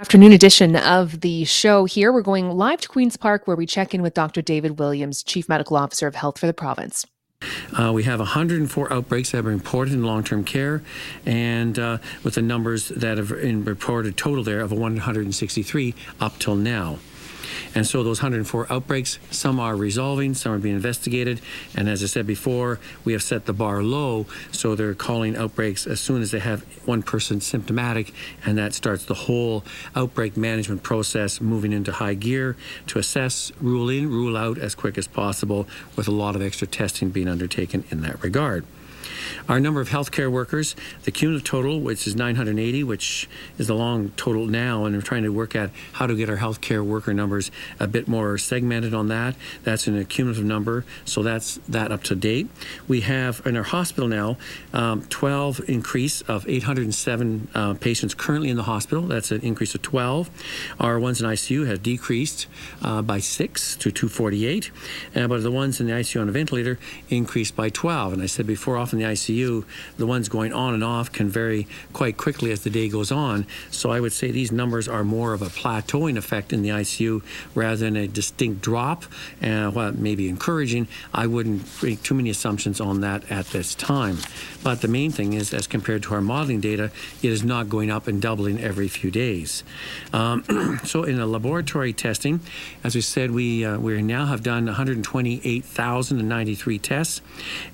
Afternoon edition of the show here. We're going live to Queen's Park where we check in with Dr. David Williams, Chief Medical Officer of Health for the province. Uh, we have 104 outbreaks that have been reported in long-term care, and uh, with the numbers that have been reported total there of 163 up till now. And so those 104 outbreaks, some are resolving, some are being investigated. And as I said before, we have set the bar low, so they're calling outbreaks as soon as they have one person symptomatic, and that starts the whole outbreak management process moving into high gear to assess, rule in, rule out as quick as possible, with a lot of extra testing being undertaken in that regard. Our number of healthcare workers, the cumulative total, which is 980, which is the long total now, and we're trying to work at how to get our healthcare worker numbers a bit more segmented on that. That's an cumulative number, so that's that up to date. We have in our hospital now um, 12 increase of 807 uh, patients currently in the hospital. That's an increase of 12. Our ones in ICU have decreased uh, by six to 248, uh, but the ones in the ICU on a ventilator increased by 12. And I said before, often the ICU, the ones going on and off can vary quite quickly as the day goes on. So I would say these numbers are more of a plateauing effect in the ICU rather than a distinct drop. And uh, while it may be encouraging, I wouldn't make too many assumptions on that at this time. But the main thing is, as compared to our modeling data, it is not going up and doubling every few days. Um, so in a laboratory testing, as we said, we uh, we now have done 128,093 tests,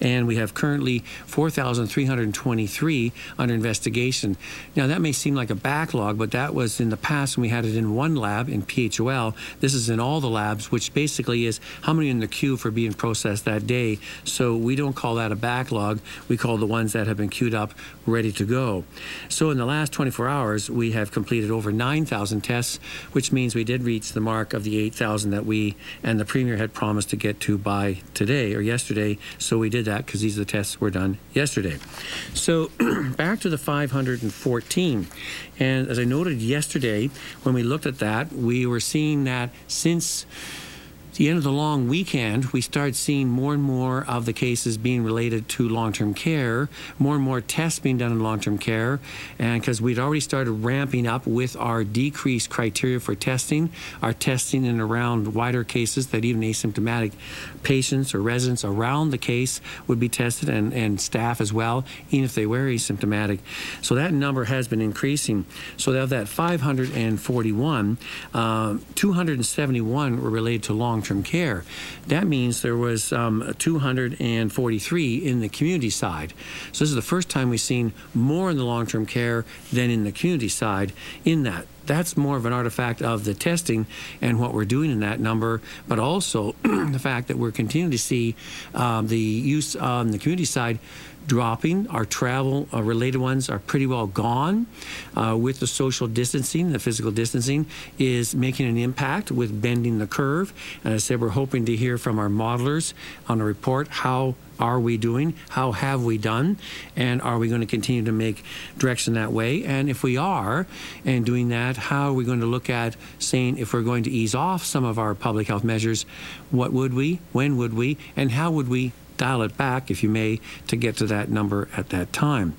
and we have currently 4,323 under investigation. Now, that may seem like a backlog, but that was in the past when we had it in one lab in PHOL. This is in all the labs, which basically is how many in the queue for being processed that day. So we don't call that a backlog. We call the ones that have been queued up ready to go. So in the last 24 hours, we have completed over 9,000 tests, which means we did reach the mark of the 8,000 that we and the Premier had promised to get to by today or yesterday. So we did that because these are the tests were done yesterday. So back to the 514. And as I noted yesterday, when we looked at that, we were seeing that since the end of the long weekend, we start seeing more and more of the cases being related to long term care, more and more tests being done in long term care. And because we'd already started ramping up with our decreased criteria for testing, our testing in around wider cases that even asymptomatic patients or residents around the case would be tested and, and staff as well, even if they were asymptomatic. So that number has been increasing. So of that 541, uh, 271 were related to long long-term care. That means there was um, 243 in the community side. So this is the first time we've seen more in the long-term care than in the community side in that that's more of an artifact of the testing and what we're doing in that number, but also the fact that we're continuing to see um, the use on the community side dropping. Our travel uh, related ones are pretty well gone. Uh, with the social distancing, the physical distancing is making an impact with bending the curve. And I said, we're hoping to hear from our modelers on a report how are we doing? How have we done? And are we going to continue to make direction that way? And if we are, and doing that, how are we going to look at saying if we're going to ease off some of our public health measures, what would we, when would we, and how would we dial it back, if you may, to get to that number at that time.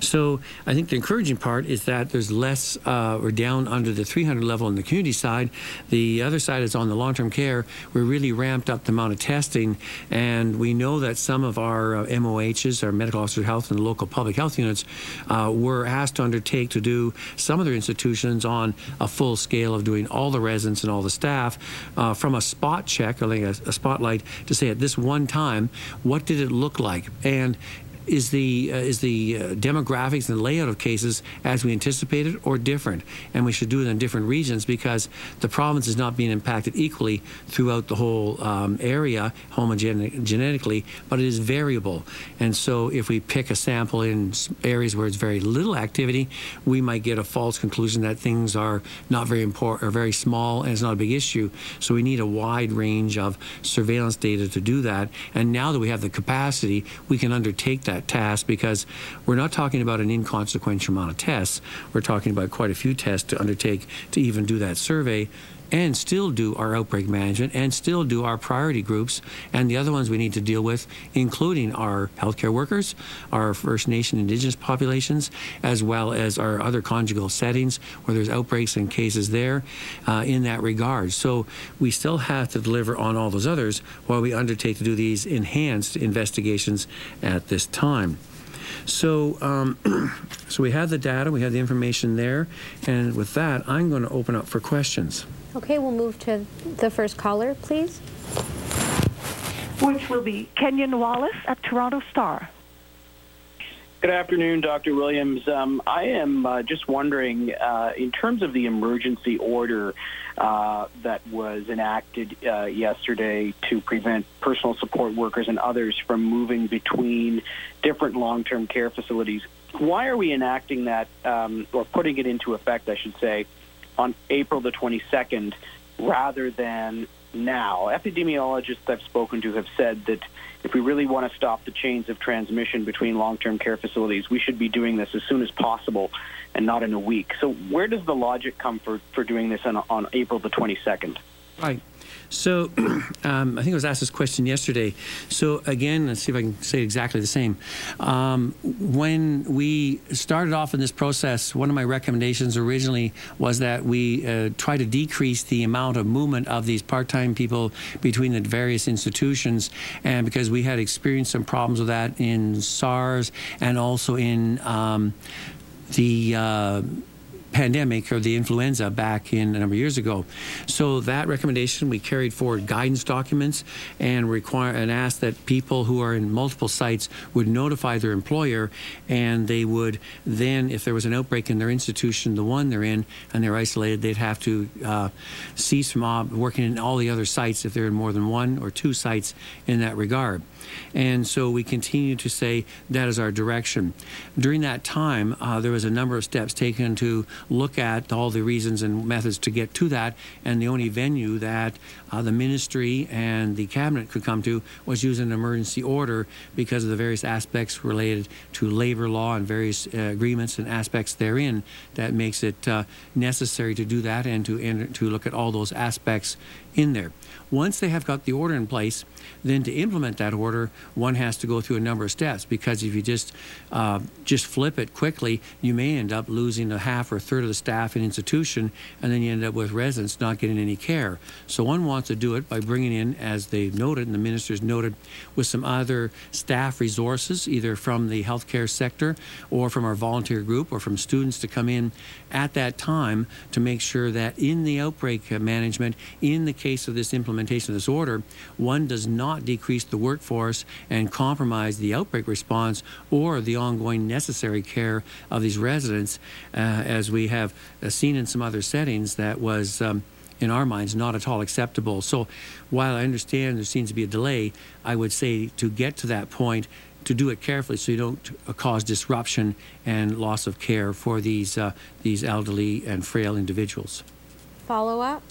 So I think the encouraging part is that there's less, uh, we're down under the 300 level on the community side. The other side is on the long term care. We really ramped up the amount of testing, and we know that some of our uh, MOHs, our medical officer of health, and the local public health units uh, were asked to undertake to do some of their institutions on a full scale of doing all the residents and all the staff uh, from a spot check, or like a, a spotlight, to say at this one time, what did it look like? And is the uh, is the uh, demographics and layout of cases as we anticipated or different? And we should do it in different regions because the province is not being impacted equally throughout the whole um, area homogenetically but it is variable. And so if we pick a sample in areas where it's very little activity we might get a false conclusion that things are not very important or very small and it's not a big issue. So we need a wide range of surveillance data to do that. And now that we have the capacity we can undertake that that task because we're not talking about an inconsequential amount of tests. We're talking about quite a few tests to undertake to even do that survey and still do our outbreak management and still do our priority groups and the other ones we need to deal with, including our healthcare workers, our First Nation Indigenous populations, as well as our other conjugal settings where there's outbreaks and cases there uh, in that regard. So we still have to deliver on all those others while we undertake to do these enhanced investigations at this time. So, um, so we have the data, we have the information there, and with that, I'm going to open up for questions. Okay, we'll move to the first caller, please. Which will be Kenyon Wallace at Toronto Star. Good afternoon, Dr. Williams. Um, I am uh, just wondering, uh, in terms of the emergency order uh, that was enacted uh, yesterday to prevent personal support workers and others from moving between different long-term care facilities, why are we enacting that um, or putting it into effect, I should say, on April the 22nd rather than now? Epidemiologists I've spoken to have said that if we really want to stop the chains of transmission between long-term care facilities, we should be doing this as soon as possible and not in a week. So where does the logic come for, for doing this on, on April the 22nd? Right. So um, I think I was asked this question yesterday. So again, let's see if I can say exactly the same. Um, when we started off in this process, one of my recommendations originally was that we uh, try to decrease the amount of movement of these part-time people between the various institutions, and because we had experienced some problems with that in SARS and also in um, the uh, pandemic or the influenza back in a number of years ago. So that recommendation, we carried forward guidance documents and require and asked that people who are in multiple sites would notify their employer, and they would then, if there was an outbreak in their institution, the one they're in, and they're isolated, they'd have to uh, cease from working in all the other sites if they're in more than one or two sites in that regard. And so we continue to say that is our direction. During that time, uh, there was a number of steps taken to look at all the reasons and methods to get to that. And the only venue that uh, the ministry and the cabinet could come to was use an emergency order because of the various aspects related to labor law and various uh, agreements and aspects therein that makes it uh, necessary to do that and to, and to look at all those aspects in there. Once they have got the order in place, then to implement that order, one has to go through a number of steps because if you just uh, just flip it quickly, you may end up losing a half or a third of the staff in institution, and then you end up with residents not getting any care. So one wants to do it by bringing in, as they noted and the ministers noted, with some other staff resources, either from the healthcare sector or from our volunteer group or from students to come in at that time to make sure that in the outbreak management, in the case of this implementation of this order, one does not decrease the workforce and compromise the outbreak response or the ongoing necessary care of these residents, uh, as we have uh, seen in some other settings that was. Um, in our minds, not at all acceptable. So, while I understand there seems to be a delay, I would say to get to that point, to do it carefully so you don't uh, cause disruption and loss of care for these uh, these elderly and frail individuals. Follow up.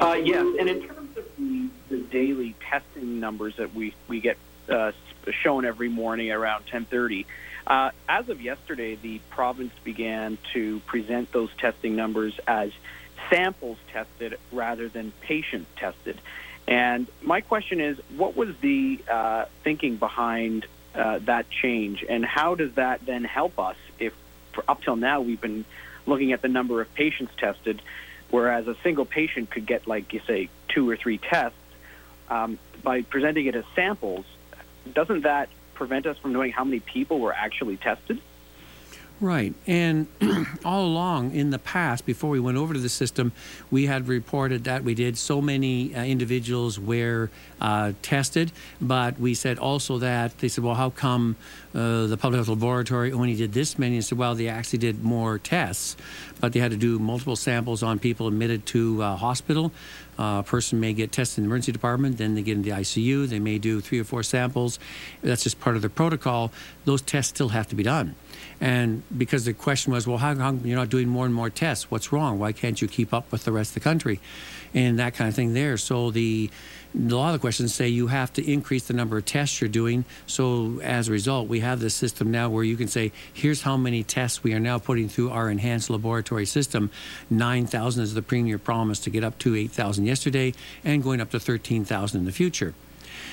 Uh, yes, and in terms of the, the, daily testing numbers that we we get uh, shown every morning around 10:30. Uh, as of yesterday, the province began to present those testing numbers as samples tested rather than patient tested. And my question is, what was the uh, thinking behind uh, that change, and how does that then help us if, up till now, we've been looking at the number of patients tested, whereas a single patient could get, like you say, two or three tests. Um, by presenting it as samples, doesn't that prevent us from knowing how many people were actually tested? Right. And all along in the past, before we went over to the system, we had reported that we did so many uh, individuals were uh, tested, but we said also that they said, well, how come uh, the public health laboratory only did this many? And said, well, they actually did more tests, but they had to do multiple samples on people admitted to uh, hospital. Uh, a person may get tested in the emergency department, then they get in the ICU. They may do three or four samples. That's just part of the protocol. Those tests still have to be done. And because the question was, well, how come you're not doing more and more tests? What's wrong? Why can't you keep up with the rest of the country? And that kind of thing there. So the a lot of the questions say you have to increase the number of tests you're doing. So as a result, we have this system now where you can say, here's how many tests we are now putting through our enhanced laboratory system. 9,000 is the premier promise to get up to 8,000 yesterday and going up to 13,000 in the future.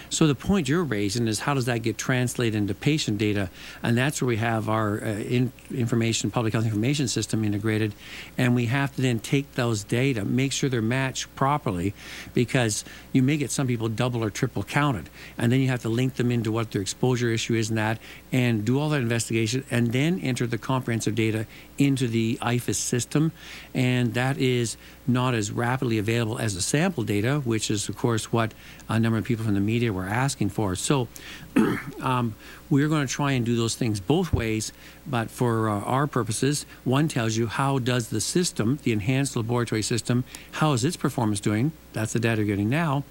So the point you're raising is how does that get translated into patient data, and that's where we have our uh, in information public health information system integrated, and we have to then take those data, make sure they're matched properly, because you may get some people double or triple counted, and then you have to link them into what their exposure issue is and that, and do all that investigation, and then enter the comprehensive data into the iPHIS system, and that is not as rapidly available as the sample data, which is, of course, what a number of people from the media were asking for. So um, we're going to try and do those things both ways, but for uh, our purposes, one tells you how does the system, the enhanced laboratory system, how is its performance doing? That's the data you're getting now.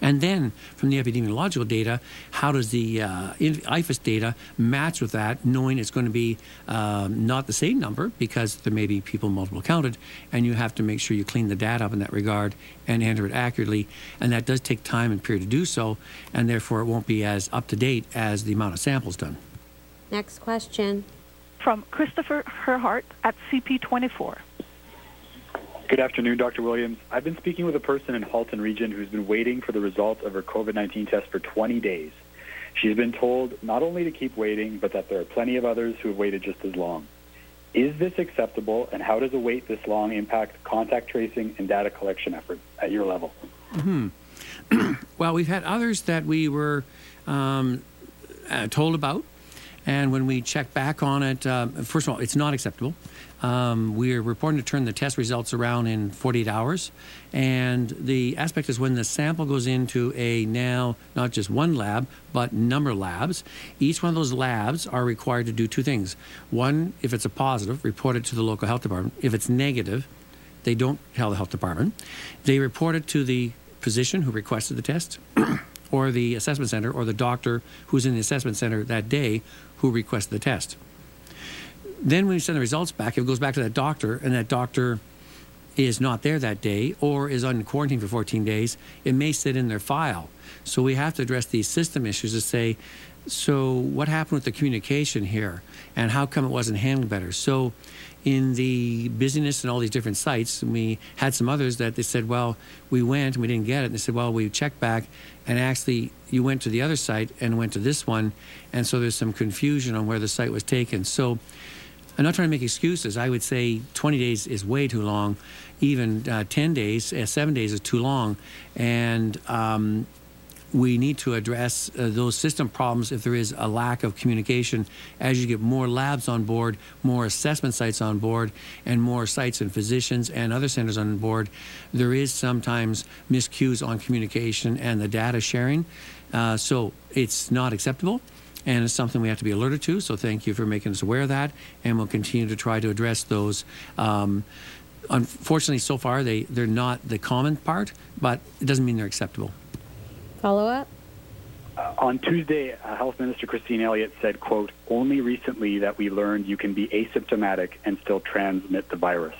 And then from the epidemiological data, how does the uh, iPHIS data match with that, knowing it's going to be um, not the same number because there may be people multiple counted, and you have to make sure you clean the data up in that regard and enter it accurately. And that does take time and period to do so, and therefore it won't be as up to date as the amount of samples done. Next question. From Christopher Herhalt at CP24. Good afternoon, Dr. Williams. I've been speaking with a person in Halton region who's been waiting for the result of her COVID-19 test for 20 days. She's been told not only to keep waiting, but that there are plenty of others who have waited just as long. Is this acceptable, and how does a wait this long impact contact tracing and data collection efforts at your level? Mm-hmm. well, we've had others that we were um, uh, told about, and when we check back on it, uh, first of all, it's not acceptable. Um, we're reporting to turn the test results around in 48 hours. And the aspect is when the sample goes into a now not just one lab, but number labs, each one of those labs are required to do two things. One, if it's a positive, report it to the local health department. If it's negative, they don't tell the health department. They report it to the physician who requested the test. or the assessment center, or the doctor who's in the assessment center that day who requested the test. Then when you send the results back, if it goes back to that doctor and that doctor is not there that day or is on quarantine for 14 days, it may sit in their file. So we have to address these system issues to say, so what happened with the communication here and how come it wasn't handled better? So in the busyness and all these different sites, we had some others that they said, well, we went and we didn't get it. And they said, well, we checked back and actually you went to the other site and went to this one. And so there's some confusion on where the site was taken. So I'm not trying to make excuses. I would say 20 days is way too long. Even uh, 10 days, uh, seven days is too long. And um, we need to address uh, those system problems if there is a lack of communication as you get more labs on board, more assessment sites on board, and more sites and physicians and other centers on board. There is sometimes miscues on communication and the data sharing. Uh, so it's not acceptable and it's something we have to be alerted to. So thank you for making us aware of that, and we'll continue to try to address those. Um, unfortunately, so far they they're not the common part, but it doesn't mean they're acceptable. Follow up. Uh, on Tuesday, uh, Health Minister Christine Elliott said, "quote Only recently that we learned you can be asymptomatic and still transmit the virus."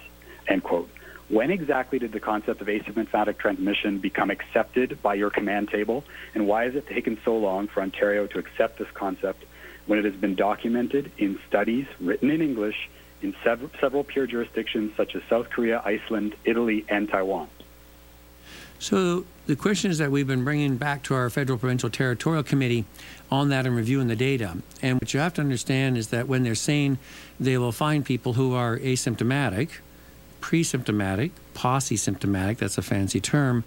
End quote. When exactly did the concept of asymptomatic transmission become accepted by your command table, and why has it taken so long for Ontario to accept this concept when it has been documented in studies written in English in several, several peer jurisdictions such as South Korea, Iceland, Italy, and Taiwan? So the question is that we've been bringing back to our federal, provincial, territorial committee on that and reviewing the data. And what you have to understand is that when they're saying they will find people who are asymptomatic, pre-symptomatic, pauci-symptomatic, that's a fancy term,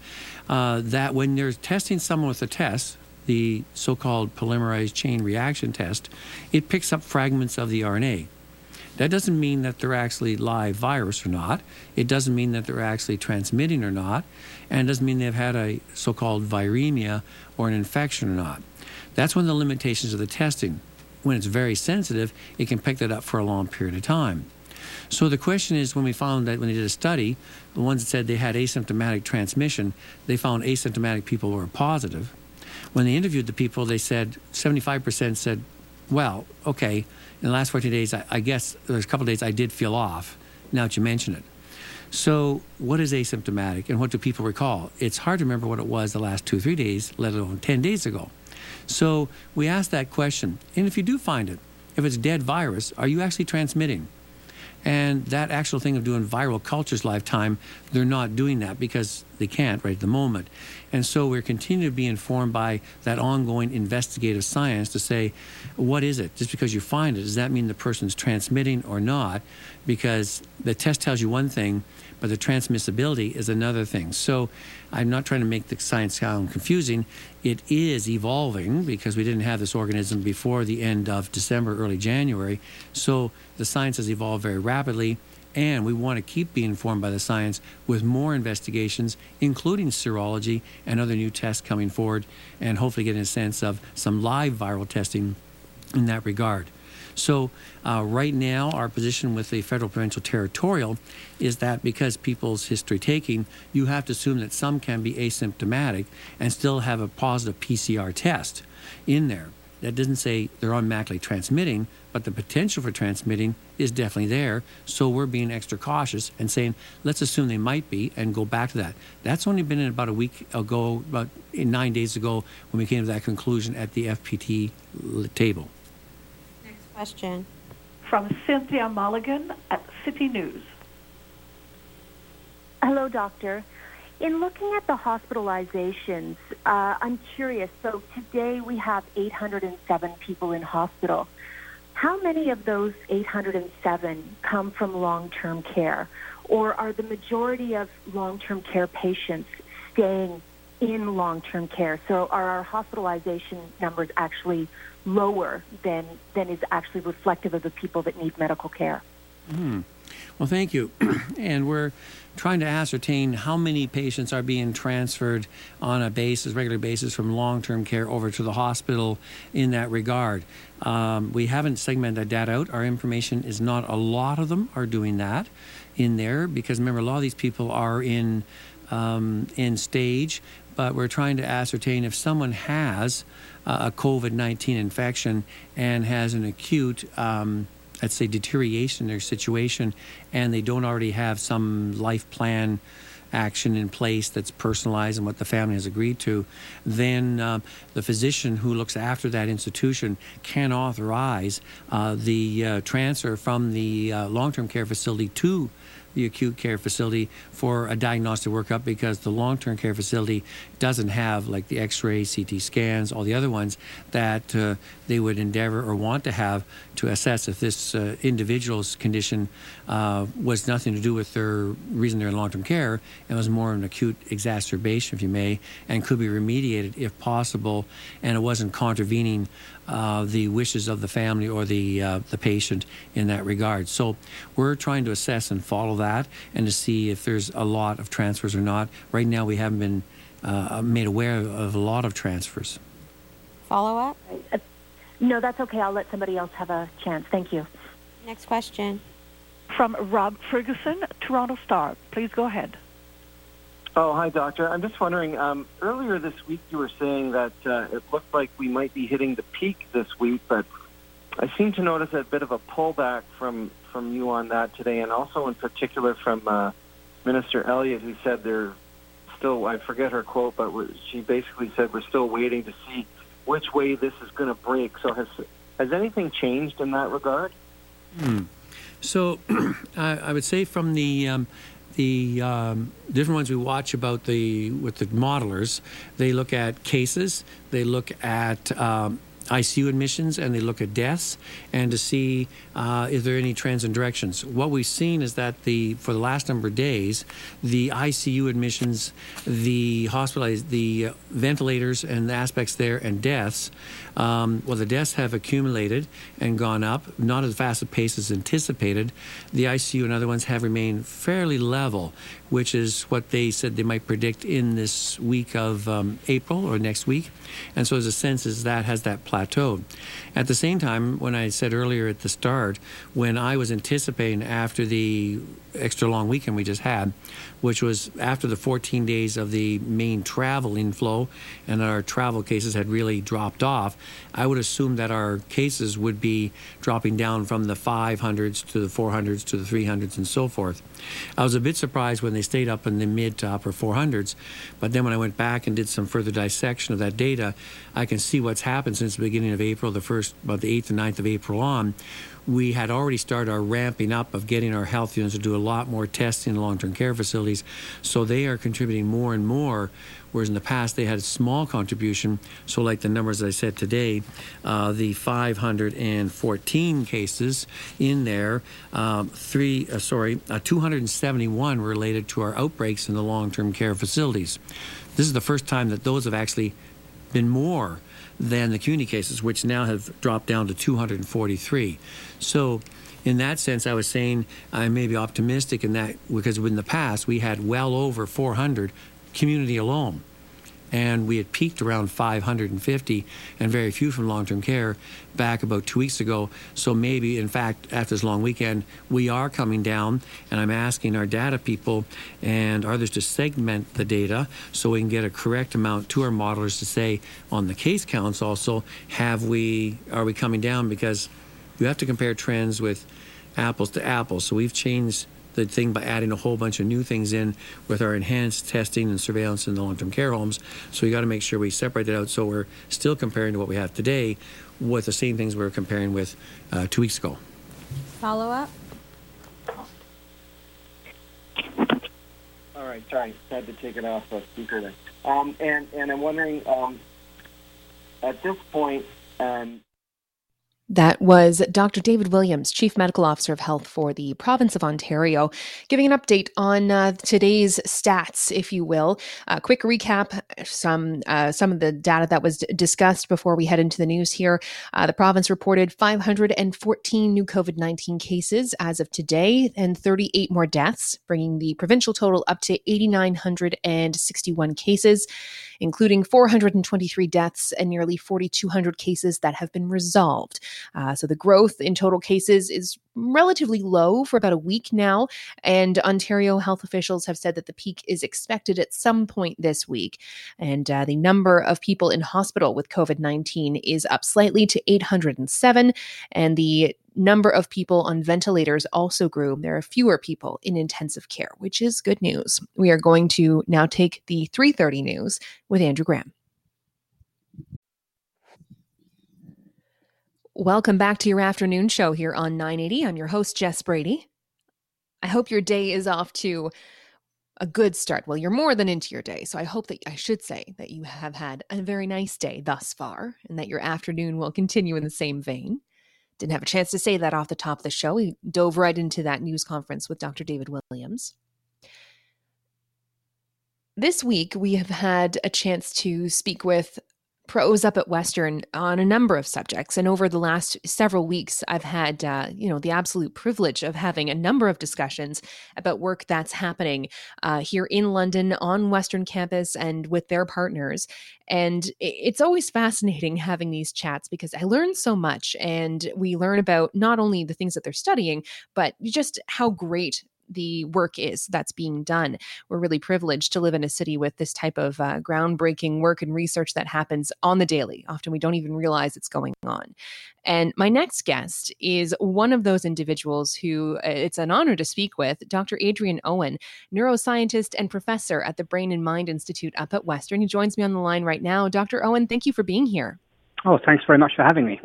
uh, that when they're testing someone with a test, the so-called polymerase chain reaction test, it picks up fragments of the RNA. That doesn't mean that they're actually live virus or not. It doesn't mean that they're actually transmitting or not. And it doesn't mean they've had a so called viremia or an infection or not. That's one of the limitations of the testing. When it's very sensitive, it can pick that up for a long period of time. So the question is when we found that when they did a study, the ones that said they had asymptomatic transmission, they found asymptomatic people were positive. When they interviewed the people, they said 75% said, well, okay, in the last 14 days, I, I guess there's a couple days I did feel off, now that you mention it. So, what is asymptomatic and what do people recall? It's hard to remember what it was the last two, three days, let alone 10 days ago. So, we ask that question. And if you do find it, if it's dead virus, are you actually transmitting? And that actual thing of doing viral cultures lifetime, they're not doing that because they can't right at the moment. And so we're continuing to be informed by that ongoing investigative science to say, what is it? Just because you find it, does that mean the person's transmitting or not? Because the test tells you one thing, but the transmissibility is another thing. So I'm not trying to make the science sound confusing. It is evolving because we didn't have this organism before the end of December, early January. So the science has evolved very rapidly. And we want to keep being informed by the science with more investigations, including serology and other new tests coming forward, and hopefully getting a sense of some live viral testing in that regard. So, uh, right now, our position with the federal provincial territorial is that because people's history taking, you have to assume that some can be asymptomatic and still have a positive PCR test in there. That doesn't say they're automatically transmitting, but the potential for transmitting is definitely there. So we're being extra cautious and saying, let's assume they might be and go back to that. That's only been in about a week ago, about nine days ago, when we came to that conclusion at the FPT table. Next question. From Cynthia Mulligan at City News. Hello, doctor. In looking at the hospitalizations, uh, I'm curious. So today we have 807 people in hospital. How many of those 807 come from long-term care? Or are the majority of long-term care patients staying in long-term care? So are our hospitalization numbers actually lower than, than is actually reflective of the people that need medical care? Mm. Well, thank you. and we're trying to ascertain how many patients are being transferred on a basis, regular basis, from long-term care over to the hospital in that regard. Um, we haven't segmented that data out. Our information is not a lot of them are doing that in there because remember a lot of these people are in um, in stage, but we're trying to ascertain if someone has uh, a COVID 19 infection and has an acute um, let's say, deterioration in their situation and they don't already have some life plan action in place that's personalized and what the family has agreed to, then uh, the physician who looks after that institution can authorize uh, the uh, transfer from the uh, long term care facility to the acute care facility for a diagnostic workup because the long term care facility doesn't have like the x ray, CT scans, all the other ones that uh, they would endeavor or want to have to assess if this uh, individual's condition uh, was nothing to do with their reason they're in long term care and was more an acute exacerbation, if you may, and could be remediated if possible, and it wasn't contravening uh, the wishes of the family or the uh, the patient in that regard. So we're trying to assess and follow that and to see if there's a lot of transfers or not. Right now, we haven't been uh, made aware of a lot of transfers. Follow up? Uh, no, that's okay. I'll let somebody else have a chance. Thank you. Next question. From Rob Ferguson, Toronto Star. Please go ahead. Oh, hi, doctor. I'm just wondering. Um, earlier this week, you were saying that uh, it looked like we might be hitting the peak this week, but I seem to notice a bit of a pullback from from you on that today, and also in particular from uh, Minister Elliott, who said they're still. I forget her quote, but she basically said we're still waiting to see which way this is going to break. So has has anything changed in that regard? Hmm. So I, I would say from the um, the um, different ones we watch about the with the modelers, they look at cases, they look at um, ICU admissions, and they look at deaths, and to see uh, is there any trends and directions. What we've seen is that the for the last number of days, the ICU admissions, the hospitalized, the ventilators and the aspects there, and deaths. Um, well, the deaths have accumulated and gone up, not as fast a pace as anticipated. The ICU and other ones have remained fairly level, which is what they said they might predict in this week of um, April or next week. And so, as a sense, is that has that plateaued. At the same time, when I said earlier at the start, when I was anticipating after the extra long weekend we just had, which was after the 14 days of the main travel inflow and our travel cases had really dropped off, I would assume that our cases would be dropping down from the 500s to the 400s to the 300s and so forth. I was a bit surprised when they stayed up in the mid to upper 400s, but then when I went back and did some further dissection of that data, I can see what's happened since the beginning of April, the first, about the 8th and 9th of April on we had already started our ramping up of getting our health units to do a lot more testing in long-term care facilities. So they are contributing more and more, whereas in the past they had a small contribution. So like the numbers I said today, uh, the 514 cases in there, um, three, uh, sorry, uh, 271 related to our outbreaks in the long-term care facilities. This is the first time that those have actually been more than the CUNY cases, which now have dropped down to 243. So, in that sense, I was saying I may be optimistic in that because in the past we had well over 400 community alone and we had peaked around 550 and very few from long-term care back about two weeks ago. So maybe, in fact, after this long weekend, we are coming down, and I'm asking our data people and others to segment the data so we can get a correct amount to our modelers to say on the case counts also, have we are we coming down because you have to compare trends with apples to apples. So we've changed the thing by adding a whole bunch of new things in with our enhanced testing and surveillance in the long-term care homes. So we got to make sure we separate that out so we're still comparing to what we have today with the same things we were comparing with uh, two weeks ago. Follow up? All right, sorry, had to take it off the speaker there. Um, and and I'm wondering, um, at this point, um, that was Dr. David Williams, Chief Medical Officer of Health for the province of Ontario, giving an update on uh, today's stats, if you will. A quick recap: some uh, some of the data that was d- discussed before we head into the news here. Uh, the province reported 514 new COVID 19 cases as of today, and 38 more deaths, bringing the provincial total up to 8,961 cases including 423 deaths and nearly 4,200 cases that have been resolved. Uh, so the growth in total cases is relatively low for about a week now. And Ontario health officials have said that the peak is expected at some point this week. And uh, the number of people in hospital with COVID 19 is up slightly to 807. And the number of people on ventilators also grew. There are fewer people in intensive care, which is good news. We are going to now take the 3:30 news with Andrew Graham. Welcome back to your afternoon show here on 980. I'm your host Jess Brady. I hope your day is off to a good start. Well, you're more than into your day. So I hope that I should say that you have had a very nice day thus far and that your afternoon will continue in the same vein. Didn't have a chance to say that off the top of the show. We dove right into that news conference with Dr. David Williams. This week, we have had a chance to speak with pros up at Western on a number of subjects. And over the last several weeks, I've had, uh, you know, the absolute privilege of having a number of discussions about work that's happening uh, here in London on Western campus and with their partners. And it's always fascinating having these chats because I learn so much and we learn about not only the things that they're studying, but just how great the work is that's being done. We're really privileged to live in a city with this type of uh, groundbreaking work and research that happens on the daily. Often we don't even realize it's going on. And my next guest is one of those individuals who uh, it's an honor to speak with, Dr. Adrian Owen, neuroscientist and professor at the Brain and Mind Institute up at Western. He joins me on the line right now. Dr. Owen, thank you for being here. Oh, thanks very much for having me.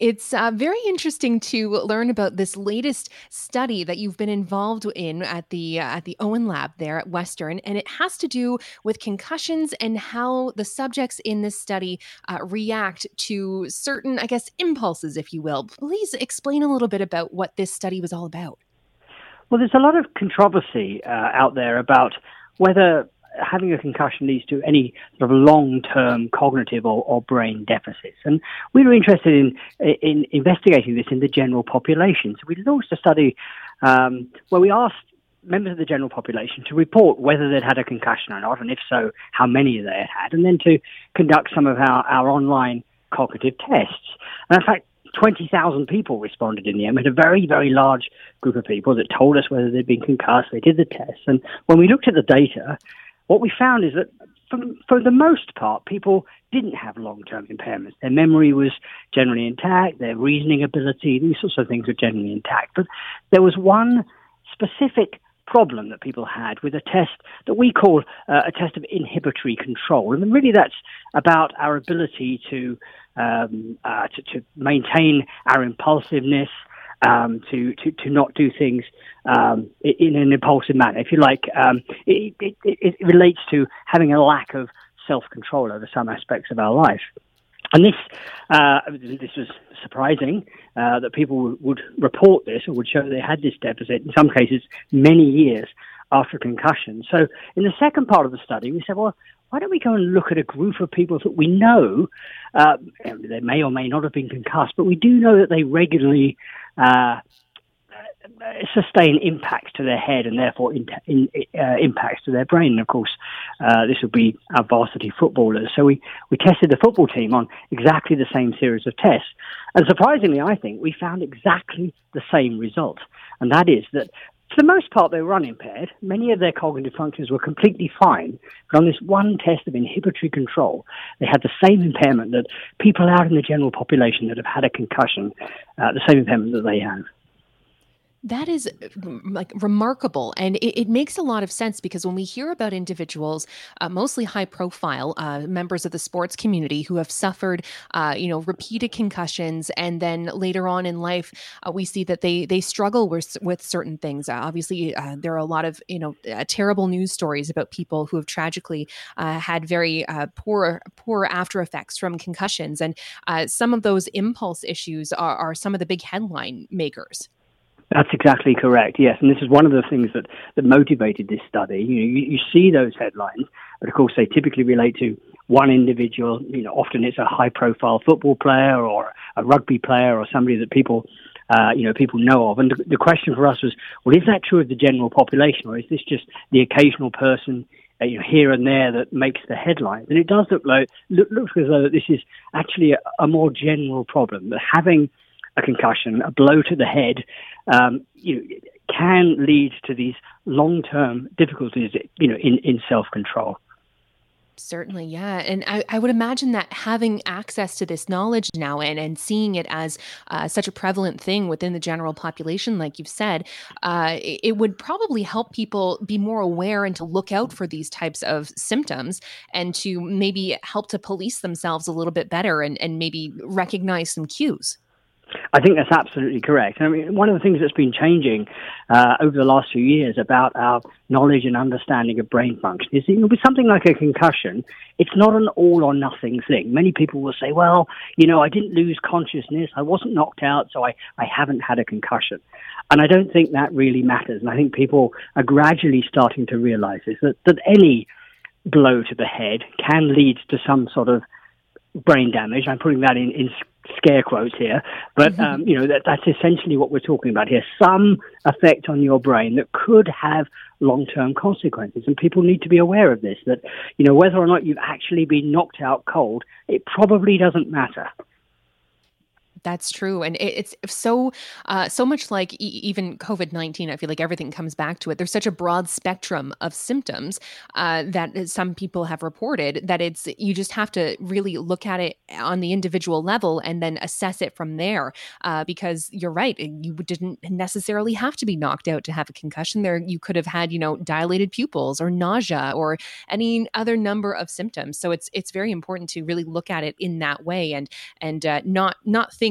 It's uh, very interesting to learn about this latest study that you've been involved in at the uh, at the Owen Lab there at Western, and it has to do with concussions and how the subjects in this study uh, react to certain, I guess, impulses, if you will. Please explain a little bit about what this study was all about. Well, there's a lot of controversy uh, out there about whether having a concussion leads to any sort of long-term cognitive or, or, brain deficits. And we were interested in, in investigating this in the general population. So we launched a study um, where we asked members of the general population to report whether they'd had a concussion or not, and if so, how many they had had, and then to conduct some of our, our online cognitive tests. And in fact, 20,000 people responded in the end. We had a very, very large group of people that told us whether they'd been concussed. They did the tests. And when we looked at the data, what we found is that for, the most part, people didn't have long term impairments. Their memory was generally intact, their reasoning ability, these sorts of things were generally intact. But there was one specific problem that people had with a test that we call uh, a test of inhibitory control. And really that's about our ability to, um, uh, to, to, maintain our impulsiveness, um, to, to, to not do things um, in an impulsive manner. If you like, um, it, it, it relates to having a lack of self control over some aspects of our life. And this, uh, this was surprising uh, that people would report this or would show they had this deficit, in some cases, many years after concussion. So, in the second part of the study, we said, well, why don't we go and look at a group of people that we know uh, they may or may not have been concussed, but we do know that they regularly uh, sustain impacts to their head and therefore in, in, uh, impacts to their brain. And of course, uh, this would be our varsity footballers. So we, we tested the football team on exactly the same series of tests. And surprisingly, I think we found exactly the same result. And that is that for the most part, they were unimpaired. Many of their cognitive functions were completely fine. But on this one test of inhibitory control, they had the same impairment that people out in the general population that have had a concussion, uh, the same impairment that they have. That is like remarkable. And it, it, makes a lot of sense because when we hear about individuals, uh, mostly high profile uh, members of the sports community who have suffered, uh, you know, repeated concussions, and then later on in life, uh, we see that they they struggle with, with certain things. Uh, obviously, uh, there are a lot of, you know, terrible news stories about people who have tragically had very poor, poor after effects from concussions. And some of those impulse issues are, are some of the big headline makers. That's exactly correct. Yes, and this is one of the things that, that motivated this study. You, know, you, you see those headlines, but of course they typically relate to one individual. You know, often it's a high-profile football player or a rugby player or somebody that people, uh, you know, people know of. And the, the question for us was, well, is that true of the general population, or is this just the occasional person uh, you know, here and there that makes the headlines. And it does look like look, looks as though this is actually a, a more general problem. That having a concussion, a blow to the head, um, you know, can lead to these long-term difficulties, you know, in, in self-control. Certainly, yeah. And I, I, would imagine that having access to this knowledge now and, and seeing it as uh, such a prevalent thing within the general population, like you've said, uh, it, would probably help people be more aware and to look out for these types of symptoms and to maybe help to police themselves a little bit better and, and maybe recognize some cues. I think that's absolutely correct. I mean, one of the things that's been changing uh, over the last few years about our knowledge and understanding of brain function is, know, with something like a concussion, it's not an all or nothing thing. Many people will say, well, you know, I didn't lose consciousness, I wasn't knocked out, so I, I haven't had a concussion. And I don't think that really matters. And I think people are gradually starting to realize this, that, that any blow to the head can lead to some sort of brain damage. I'm putting that in, in scare quotes here, but mm-hmm. um, you know that, that's essentially what we're talking about here. Some effect on your brain that could have long-term consequences, and people need to be aware of this. That you know whether or not you've actually been knocked out cold, it probably doesn't matter. That's true, and it's so uh, so much like e- even COVID nineteen. I feel like everything comes back to it. There's such a broad spectrum of symptoms uh, that some people have reported that it's you just have to really look at it on the individual level and then assess it from there. Uh, because you're right, you didn't necessarily have to be knocked out to have a concussion. There, you could have had you know dilated pupils or nausea or any other number of symptoms. So it's it's very important to really look at it in that way and and uh, not not think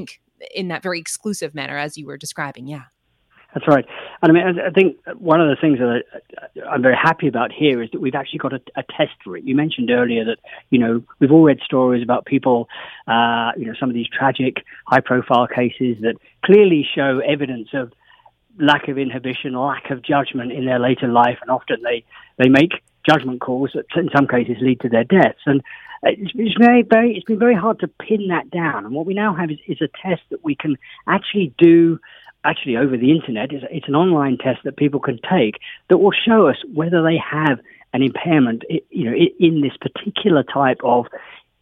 in that very exclusive manner as you were describing. Yeah. That's right. And I mean, I think one of the things that I'm very happy about here is that we've actually got a, a test for it. You mentioned earlier that, you know, we've all read stories about people, uh, you know, some of these tragic, high profile cases that clearly show evidence of lack of inhibition, lack of judgment in their later life. And often they, they make judgment calls that in some cases lead to their deaths. And it's, it's very, very, it's been very hard to pin that down. And what we now have is, is a test that we can actually do actually over the internet. It's, it's an online test that people can take that will show us whether they have an impairment, you know, in this particular type of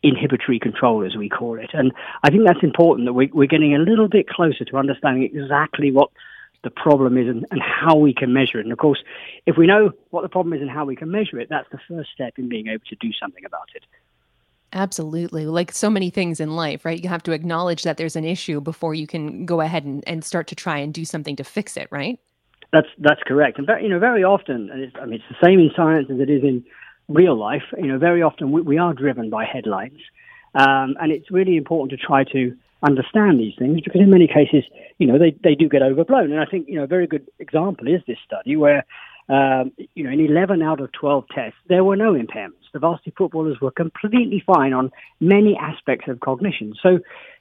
inhibitory control, as we call it. And I think that's important that we, we're getting a little bit closer to understanding exactly what the problem is and, and, how we can measure it. And of course, if we know what the problem is and how we can measure it, that's the first step in being able to do something about it. Absolutely. Like so many things in life, right? You have to acknowledge that there's an issue before you can go ahead and, and start to try and do something to fix it, right? That's that's correct. And very, you know, very often, and it's, I mean, it's the same in science as it is in real life. You know, very often we, we are driven by headlines, um, and it's really important to try to understand these things because in many cases, you know, they, they do get overblown. And I think, you know, a very good example is this study where, um, you know, in 11 out of 12 tests, there were no impairments. The varsity footballers were completely fine on many aspects of cognition. So,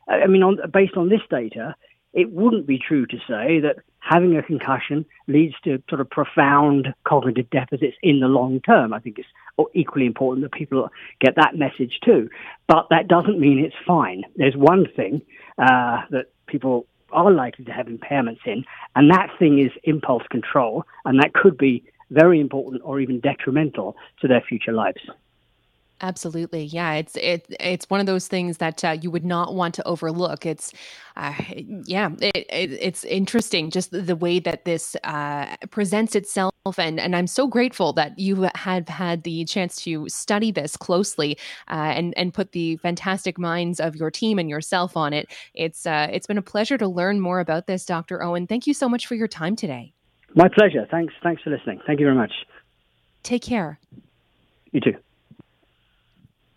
I mean, on, based on this data, it wouldn't be true to say that having a concussion leads to sort of profound cognitive deficits in the long term. I think it's equally important that people get that message too. But that doesn't mean it's fine. There's one thing uh, that people are likely to have impairments in, and that thing is impulse control, and that could be very important or even detrimental to their future lives. Absolutely, yeah. It's it it's one of those things that uh, you would not want to overlook. It's, uh, yeah, it, it, it's interesting just the way that this uh, presents itself, and and I'm so grateful that you have had the chance to study this closely uh, and and put the fantastic minds of your team and yourself on it. It's uh, it's been a pleasure to learn more about this, Dr. Owen. Thank you so much for your time today. My pleasure. Thanks. Thanks for listening. Thank you very much. Take care. You too.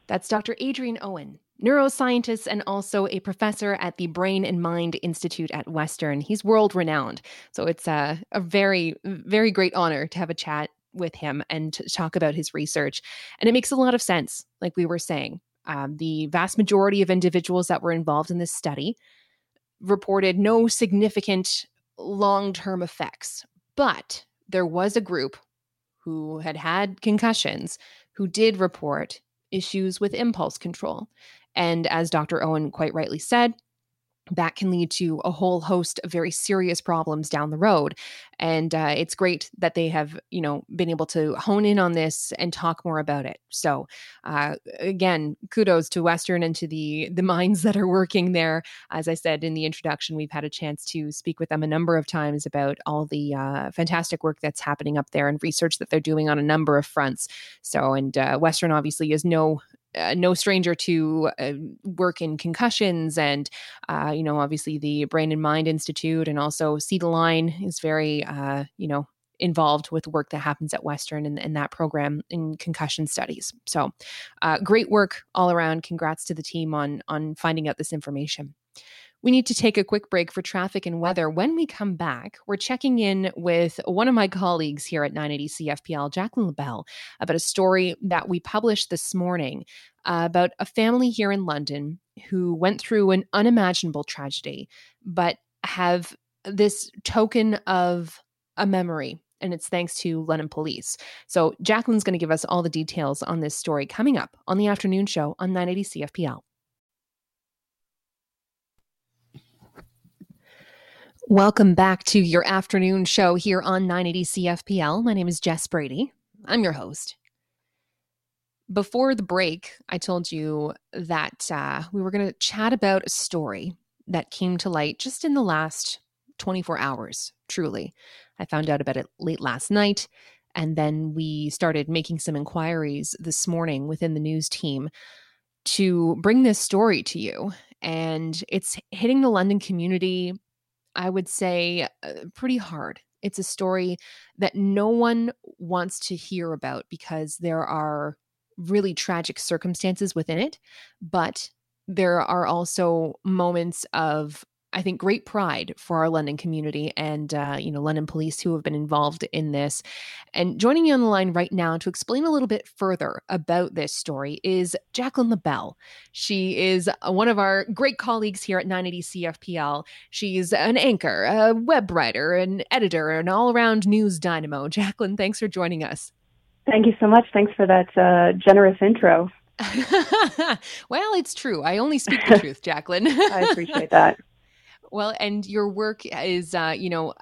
That's Dr. Adrian Owen, neuroscientist and also a professor at the Brain and Mind Institute at Western. He's world renowned. So it's a, a very, very great honor to have a chat with him and to talk about his research. And it makes a lot of sense, like we were saying. Um, the vast majority of individuals that were involved in this study reported no significant long term effects. But there was a group who had had concussions who did report issues with impulse control. And as Dr. Owen quite rightly said, that can lead to a whole host of very serious problems down the road and uh, it's great that they have you know been able to hone in on this and talk more about it. So uh, again kudos to western and to the the minds that are working there. As i said in the introduction we've had a chance to speak with them a number of times about all the uh, fantastic work that's happening up there and research that they're doing on a number of fronts. So and uh, western obviously is no uh, no stranger to uh, work in concussions and uh, you know obviously the brain and mind institute and also see the line is very uh, you know involved with work that happens at western and, and that program in concussion studies. So uh, great work all around. Congrats to the team on on finding out this information we need to take a quick break for traffic and weather. When we come back, we're checking in with one of my colleagues here at 980 CFPL, Jacqueline LaBelle, about a story that we published this morning uh, about a family here in London who went through an unimaginable tragedy, but have this token of a memory and it's thanks to London Police. So Jacqueline's going to give us all the details on this story coming up on the afternoon show on 980 CFPL. Welcome back to your afternoon show here on 980 CFPL. My name is Jess Brady. I'm your host. Before the break, I told you that uh, we were going to chat about a story that came to light just in the last 24 hours, truly. I found out about it late last night, and then we started making some inquiries this morning within the news team to bring this story to you. And it's hitting the London community I would say, uh, pretty hard. It's a story that no one wants to hear about because there are really tragic circumstances within it. But there are also moments of I think, great pride for our London community and, uh, you know, London police who have been involved in this. And joining me on the line right now to explain a little bit further about this story is Jacqueline LaBelle. She is uh, one of our great colleagues here at 980 CFPL. She's an anchor, a web writer, an editor, an all around news dynamo. Jacqueline, thanks for joining us. Thank you so much. Thanks for that uh, generous intro. well, it's true. I only speak the truth, Jacqueline. I appreciate that Well, and your work is, uh, you know,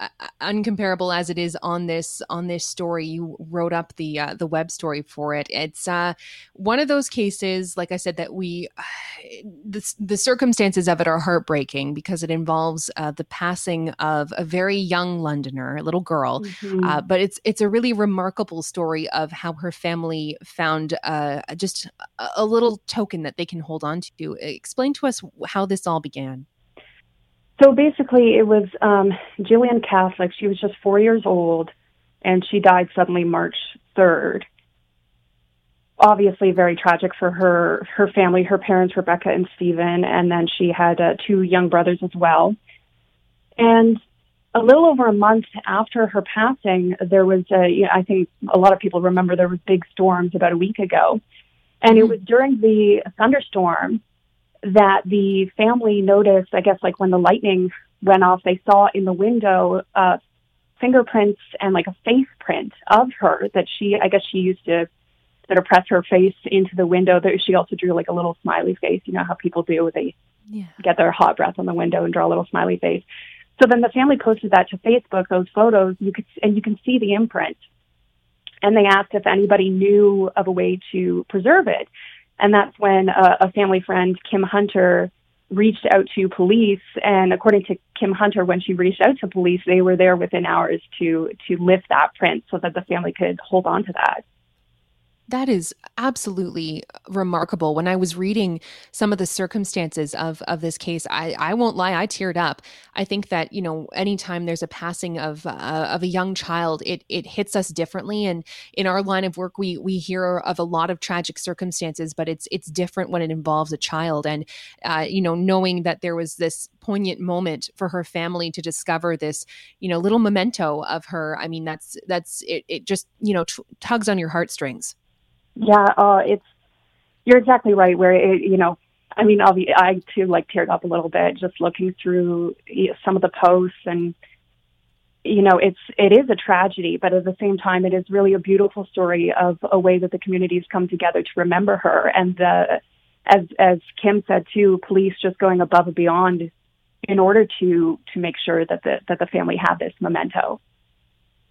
uncomparable as it is on this on this story. You wrote up the uh, the web story for it. It's uh, one of those cases, like I said, that we the, the circumstances of it are heartbreaking because it involves uh, the passing of a very young Londoner, a little girl. Mm-hmm. Uh, but it's it's a really remarkable story of how her family found uh, just a, a little token that they can hold on to. Explain to us how this all began. So basically, it was um, Jillian Catholic. She was just four years old, and she died suddenly March 3rd. Obviously, very tragic for her her family, her parents, Rebecca and Stephen, and then she had uh, two young brothers as well. And a little over a month after her passing, there was a, you know, I think a lot of people remember there was big storms about a week ago, and mm-hmm. it was during the thunderstorm that the family noticed, I guess, like when the lightning went off, they saw in the window uh, fingerprints and like a face print of her that she, I guess, she used to sort of press her face into the window. That she also drew like a little smiley face. You know how people do; they yeah. get their hot breath on the window and draw a little smiley face. So then the family posted that to Facebook. Those photos, you could and you can see the imprint. And they asked if anybody knew of a way to preserve it. And that's when uh, a family friend, Kim Hunter, reached out to police. And according to Kim Hunter, when she reached out to police, they were there within hours to to lift that print so that the family could hold on to that. That is absolutely remarkable. When I was reading some of the circumstances of of this case, I, I won't lie, I teared up. I think that you know, anytime there's a passing of uh, of a young child, it it hits us differently. And in our line of work, we we hear of a lot of tragic circumstances, but it's it's different when it involves a child. And uh, you know, knowing that there was this poignant moment for her family to discover this, you know, little memento of her. I mean, that's that's it. It just you know t- tugs on your heartstrings. Yeah, uh, it's you're exactly right. Where it, you know, I mean, be, I too like teared up a little bit just looking through some of the posts, and you know, it's it is a tragedy, but at the same time, it is really a beautiful story of a way that the communities come together to remember her, and the as as Kim said too, police just going above and beyond in order to to make sure that the that the family had this memento.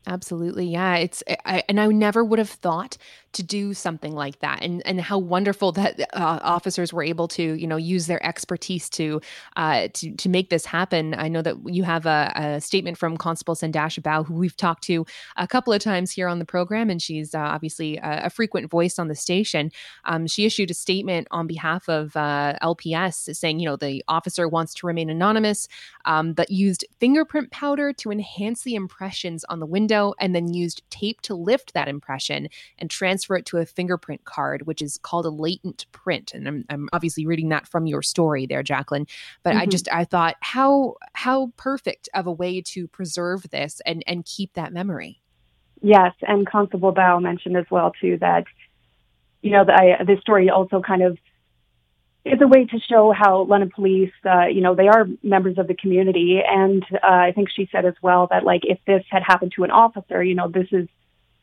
Absolutely. Yeah. It's, I, and I never would have thought to do something like that. And, and how wonderful that uh, officers were able to, you know, use their expertise to, uh, to, to make this happen. I know that you have a, a statement from Constable Sandasha Bao, who we've talked to a couple of times here on the program, and she's uh, obviously a, a, frequent voice on the station. Um, she issued a statement on behalf of uh, LPS saying, you know, the officer wants to remain anonymous, um, but used fingerprint powder to enhance the impressions on the window window and then used tape to lift that impression and transfer it to a fingerprint card, which is called a latent print. And I'm, I'm obviously reading that from your story there, Jacqueline. But mm-hmm. I just I thought how how perfect of a way to preserve this and and keep that memory. Yes, and Constable Bao mentioned as well too that you know the, I, this story also kind of is a way to show how London police, uh, you know, they are members of the community. And uh, I think she said as well that, like, if this had happened to an officer, you know, this is,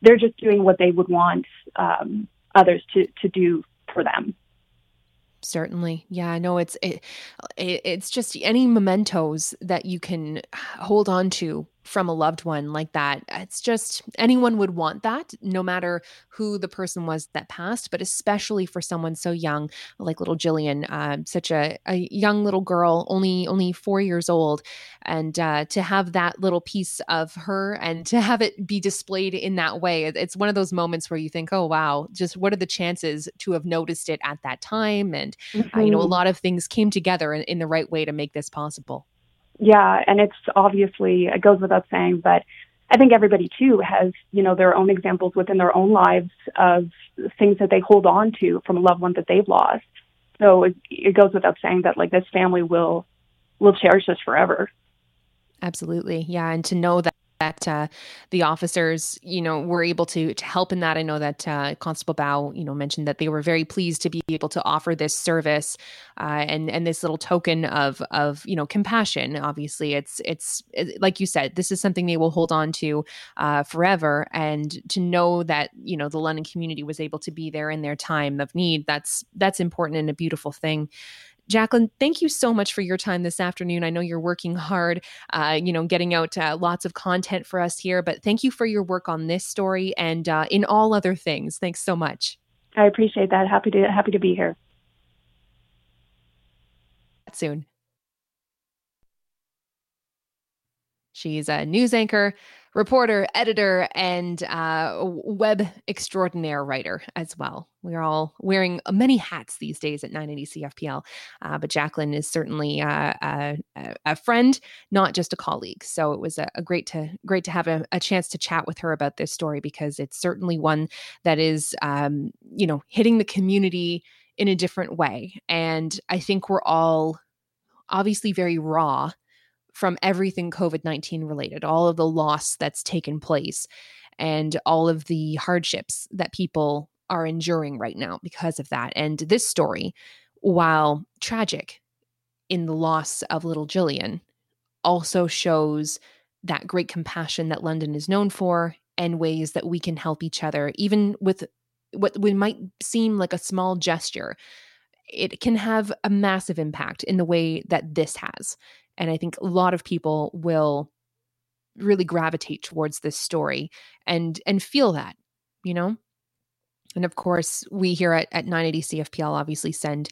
they're just doing what they would want um, others to, to do for them. Certainly. Yeah, no, it's it, it, it's just any mementos that you can hold on to from a loved one like that. It's just anyone would want that, no matter who the person was that passed, but especially for someone so young like little Jillian, uh, such a, a young little girl, only only four years old, and uh, to have that little piece of her and to have it be displayed in that way, it's one of those moments where you think, oh wow, just what are the chances to have noticed it at that time? And mm-hmm. uh, you know, a mm-hmm. lot of things came together in, in the right way to make this possible. Yeah, and it's obviously it goes without saying, but I think everybody too has, you know, their own examples within their own lives of things that they hold on to from a loved one that they've lost. So it, it goes without saying that like this family will will cherish this forever. Absolutely. Yeah, and to know that that uh, the officers, you know, were able to to help in that. I know that uh, Constable Bao, you know, mentioned that they were very pleased to be able to offer this service uh, and and this little token of of you know compassion. Obviously, it's it's it, like you said, this is something they will hold on to uh, forever, and to know that you know the London community was able to be there in their time of need. That's that's important and a beautiful thing. Jacqueline, thank you so much for your time this afternoon. I know you're working hard, uh, you know, getting out uh, lots of content for us here, but thank you for your work on this story and uh, in all other things. Thanks so much. I appreciate that. Happy to happy to be here. That's soon. She's a news anchor, reporter, editor, and uh, web extraordinaire writer as well. We're all wearing many hats these days at 980 CFPL, uh, but Jacqueline is certainly uh, a, a, friend, not just a colleague. So it was a, a great to great to have a, a, chance to chat with her about this story because it's certainly one that is, um, you know, hitting the community in a different way. And I think we're all obviously very raw from everything COVID 19 related, all of the loss that's taken place, and all of the hardships that people are enduring right now because of that. And this story, while tragic in the loss of little Jillian, also shows that great compassion that London is known for and ways that we can help each other, even with what we might seem like a small gesture. It can have a massive impact in the way that this has. And I think a lot of people will really gravitate towards this story and and feel that, you know? And of course, we here at, at 980 CFPL obviously send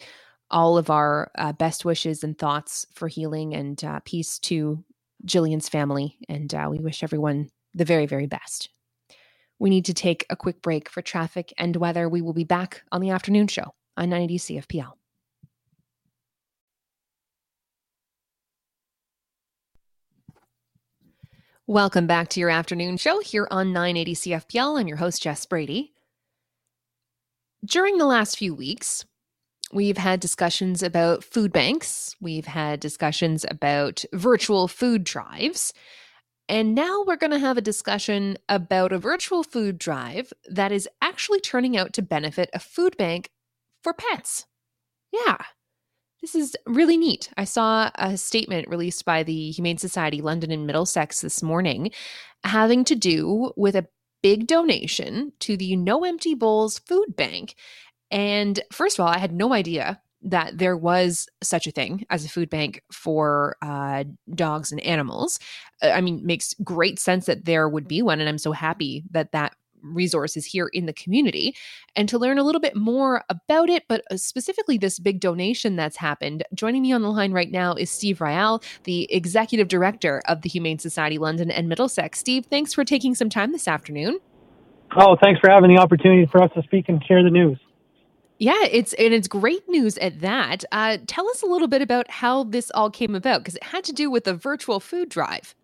all of our uh, best wishes and thoughts for healing and uh, peace to Jillian's family. And uh, we wish everyone the very, very best. We need to take a quick break for traffic and weather. We will be back on the afternoon show on 980 CFPL. Welcome back to your afternoon show here on 980 CFPL. I'm your host, Jess Brady. During the last few weeks, we've had discussions about food banks, we've had discussions about virtual food drives, and now we're going to have a discussion about a virtual food drive that is actually turning out to benefit a food bank for pets. Yeah, this is really neat. I saw a statement released by the Humane Society London and Middlesex this morning having to do with a big donation to the No Empty Bowls Food Bank. And first of all, I had no idea that there was such a thing as a food bank for uh, dogs and animals. I mean, makes great sense that there would be one, and I'm so happy that that resources here in the community and to learn a little bit more about it, but uh, specifically this big donation that's happened. Joining me on the line right now is Steve Ryall, the executive director of the Humane Society London and Middlesex. Steve, thanks for taking some time this afternoon. Oh, thanks for having the opportunity for us to speak and share the news. Yeah, it's and it's great news at that. Uh, tell us a little bit about how this all came about because it had to do with a virtual food drive.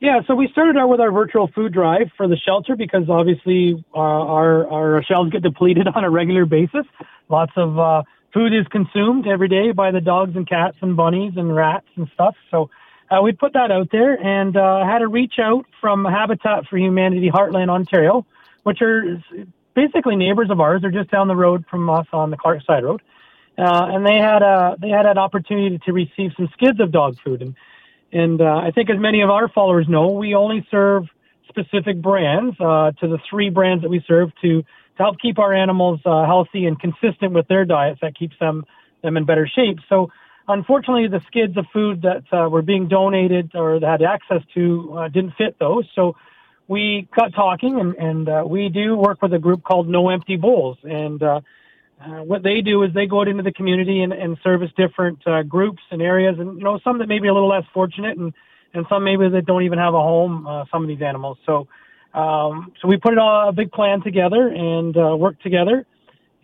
Yeah, so we started out with our virtual food drive for the shelter because obviously uh, our our shelves get depleted on a regular basis. Lots of uh, food is consumed every day by the dogs and cats and bunnies and rats and stuff. So uh, we put that out there and uh, had a reach out from Habitat for Humanity Heartland, Ontario, which are basically neighbors of ours. They're just down the road from us on the Clark Side Road, uh, and they had a they had an opportunity to receive some skids of dog food and and uh, I think, as many of our followers know, we only serve specific brands uh, to the three brands that we serve to, to help keep our animals uh, healthy and consistent with their diets that keeps them them in better shape. So, unfortunately, the skids of food that uh, were being donated or that had access to uh, didn't fit those. So, we got talking, and, and uh, we do work with a group called No Empty Bowls, and uh, what they do is they go out into the community and, and service different uh, groups and areas, and you know some that may be a little less fortunate, and and some maybe that don't even have a home. Uh, some of these animals, so um, so we put it all a big plan together and uh, worked together,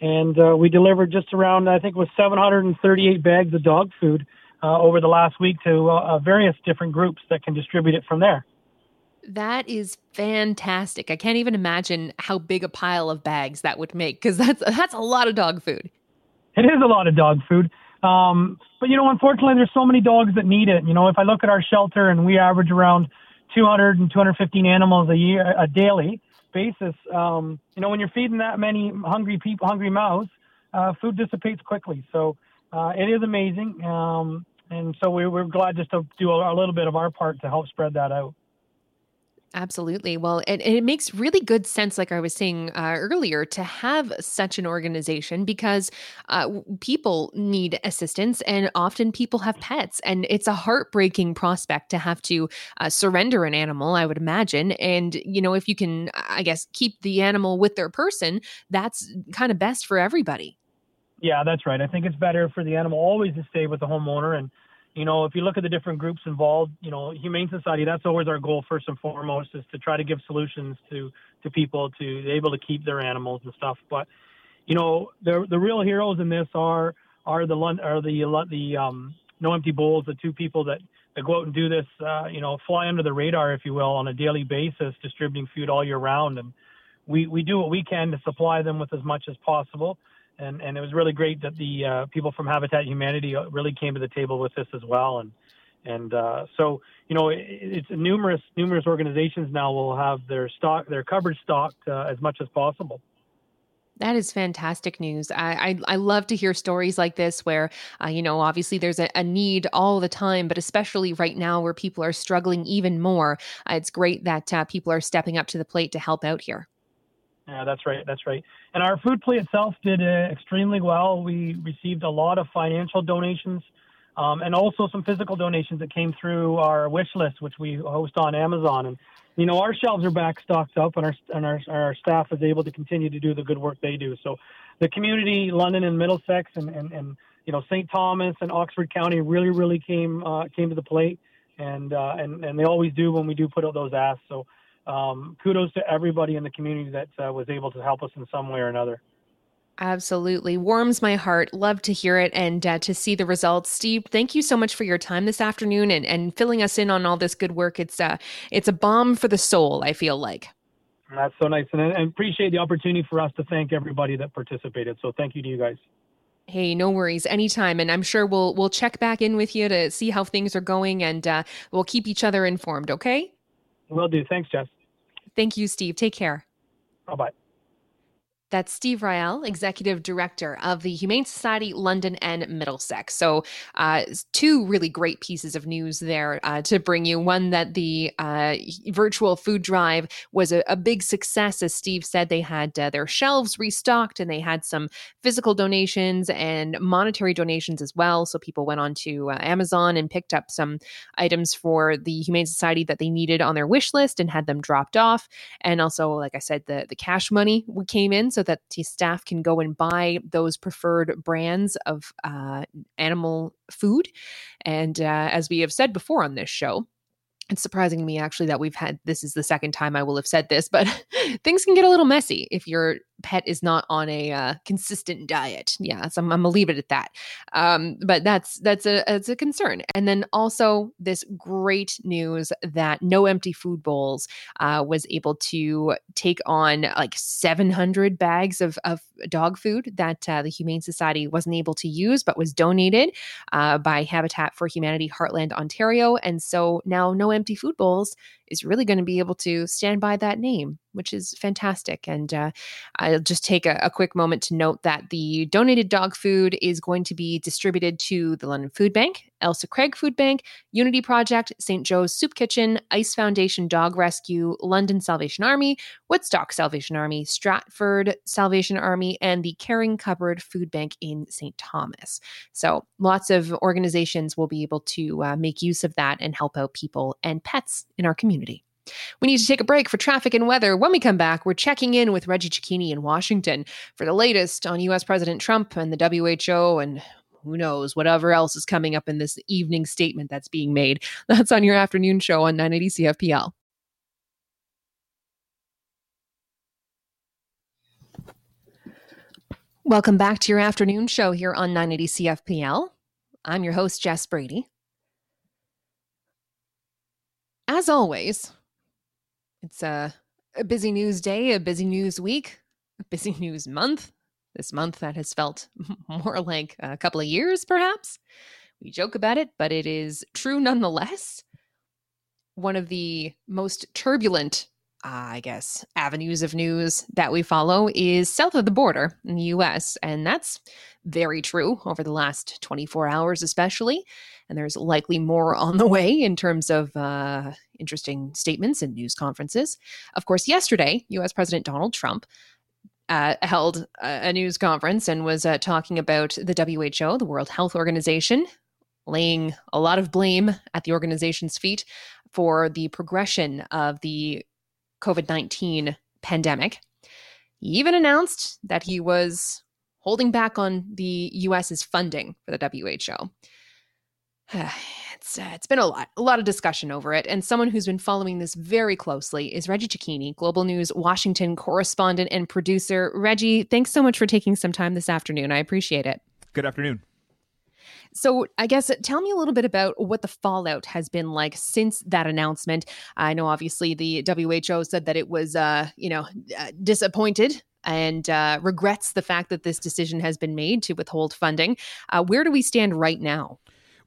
and uh, we delivered just around I think it was 738 bags of dog food uh, over the last week to uh, uh, various different groups that can distribute it from there. That is fantastic. I can't even imagine how big a pile of bags that would make because that's that's a lot of dog food. It is a lot of dog food. Um, but you know, unfortunately, there's so many dogs that need it. You know, if I look at our shelter and we average around 200 and 215 animals a year, a daily basis, um, you know, when you're feeding that many hungry people, hungry mouths, uh, food dissipates quickly. So uh, it is amazing. Um, and so we, we're glad just to do a, a little bit of our part to help spread that out Absolutely. Well, and, it makes really good sense, like I was saying uh, earlier, to have such an organization because uh, people need assistance and often people have pets. And it's a heartbreaking prospect to have to uh, surrender an animal, I would imagine. And, you know, if you can, I guess, keep the animal with their person, that's kind of best for everybody. Yeah, that's right. I think it's better for the animal always to stay with the homeowner and you know, if you look at the different groups involved, you know, Humane Society, that's always our goal first and foremost is to try to give solutions to, to people to be able to keep their animals and stuff. But, you know, the, the real heroes in this are, are the, are the, the, um, no empty bowls, the two people that, that go out and do this, uh, you know, fly under the radar, if you will, on a daily basis, distributing food all year round. And we, we do what we can to supply them with as much as possible and and it was really great that the uh, people from Habitat Humanity uh, really came to the table with this as well, and and uh, so you know it, it's numerous numerous organizations now will have their stock their coverage stocked uh, as much as possible. That is fantastic news. I, I, I love to hear stories like this where, uh, you know, obviously there's a, a, need all the time, but especially right now where people are struggling even more. Uh, it's great that uh, people are stepping up to the plate to help out here. Yeah, that's right. That's right. And our food play itself did uh, extremely well. We received a lot of financial donations um, and also some physical donations that came through our wish list, which we host on Amazon. And, you know, our shelves are back stocked up and our, and our, our staff is able to continue to do the good work they do. So the community, London and Middlesex and, and, and you know, St. Thomas and Oxford County really, really came, uh, came to the plate. And, uh, and, and they always do when we do put out those asks. So, um, kudos to everybody in the community that uh, was able to help us in some way or another. Absolutely. Warms my heart. Love to hear it and uh, to see the results. Steve, thank you so much for your time this afternoon and, and filling us in on all this good work. It's uh, it's a balm for the soul, I feel like. That's so nice. And I appreciate the opportunity for us to thank everybody that participated. So thank you to you guys. Hey, no worries. Anytime. And I'm sure we'll we'll check back in with you to see how things are going and uh, we'll keep each other informed, okay? Will do. Thanks, Jess. Thank you, Steve. Take care. Bye bye. That's Steve Ryall, Executive Director of the Humane Society London and Middlesex. So, uh, two really great pieces of news there uh, to bring you. One that the uh, virtual food drive was a, a, big success. As Steve said, they had uh, their shelves restocked and they had some physical donations and monetary donations as well. So, people went on to uh, Amazon and picked up some items for the Humane Society that they needed on their wish list and had them dropped off. And also, like I said, the, the cash money came in so that the staff can go and buy those preferred brands of uh, animal food. And uh, as we have said before on this show, it's surprising to me actually that we've had this is the second time I will have said this, but things can get a little messy if you're pet is not on a uh, consistent diet. Yeah, so I'm, I'm, gonna leave it at that. Um, but that's that's a it's a concern. And then also this great news that No Empty Food Bowls uh, was able to take on like 700 bags of, of dog food that uh, the Humane Society wasn't able to use, but was donated uh, by Habitat for Humanity Heartland Ontario. And so now No Empty Food Bowls is really going to be able to stand by that name which is fantastic. And uh, I'll just take a, a, quick moment to note that the donated dog food is going to be distributed to the London Food Bank, Ailsa Craig Food Bank, Unity Project, St. Joe's Soup Kitchen, Ice Foundation Dog Rescue, London Salvation Army, Woodstock Salvation Army, Stratford Salvation Army, and the Caring Cupboard Food Bank in St. Thomas. So lots of organizations will be able to uh, make use of that and help out people and pets in our community. We need to take a break for traffic and weather. When we come back, we're checking in with Reggie Cecchini in Washington for the latest on US President Trump and the WHO and who knows, whatever else is coming up in this evening statement that's being made. That's on your afternoon show on 980 CFPL. Welcome back to your afternoon show here on 980 CFPL. I'm your host, Jess Brady. As always, it's a, a busy news day, a busy news week, a busy news month. This month that has felt more like a couple of years, perhaps. We joke about it, but it is true nonetheless. One of the most turbulent I guess, avenues of news that we follow is south of the border in the US. And that's very true over the last 24 hours, especially. And there's likely more on the way in terms of uh, interesting statements and news conferences. Of course, yesterday, US President Donald Trump uh, held a, news conference and was uh, talking about the WHO, the World Health Organization, laying a lot of blame at the organization's feet for the progression of the COVID 19 pandemic. He even announced that he was holding back on the US's funding for the WHO. It's, uh, it's been a lot, a lot of discussion over it. And someone who's been following this very closely is Reggie Cecchini, Global News Washington correspondent and producer. Reggie, thanks so much for taking some time this afternoon. I appreciate it. Good afternoon. So, I guess tell me a little bit about what the fallout has been like since that announcement. I know, obviously, the WHO said that it was, uh, you know, uh, disappointed and uh, regrets the fact that this decision has been made to withhold funding. Uh, where do we stand right now?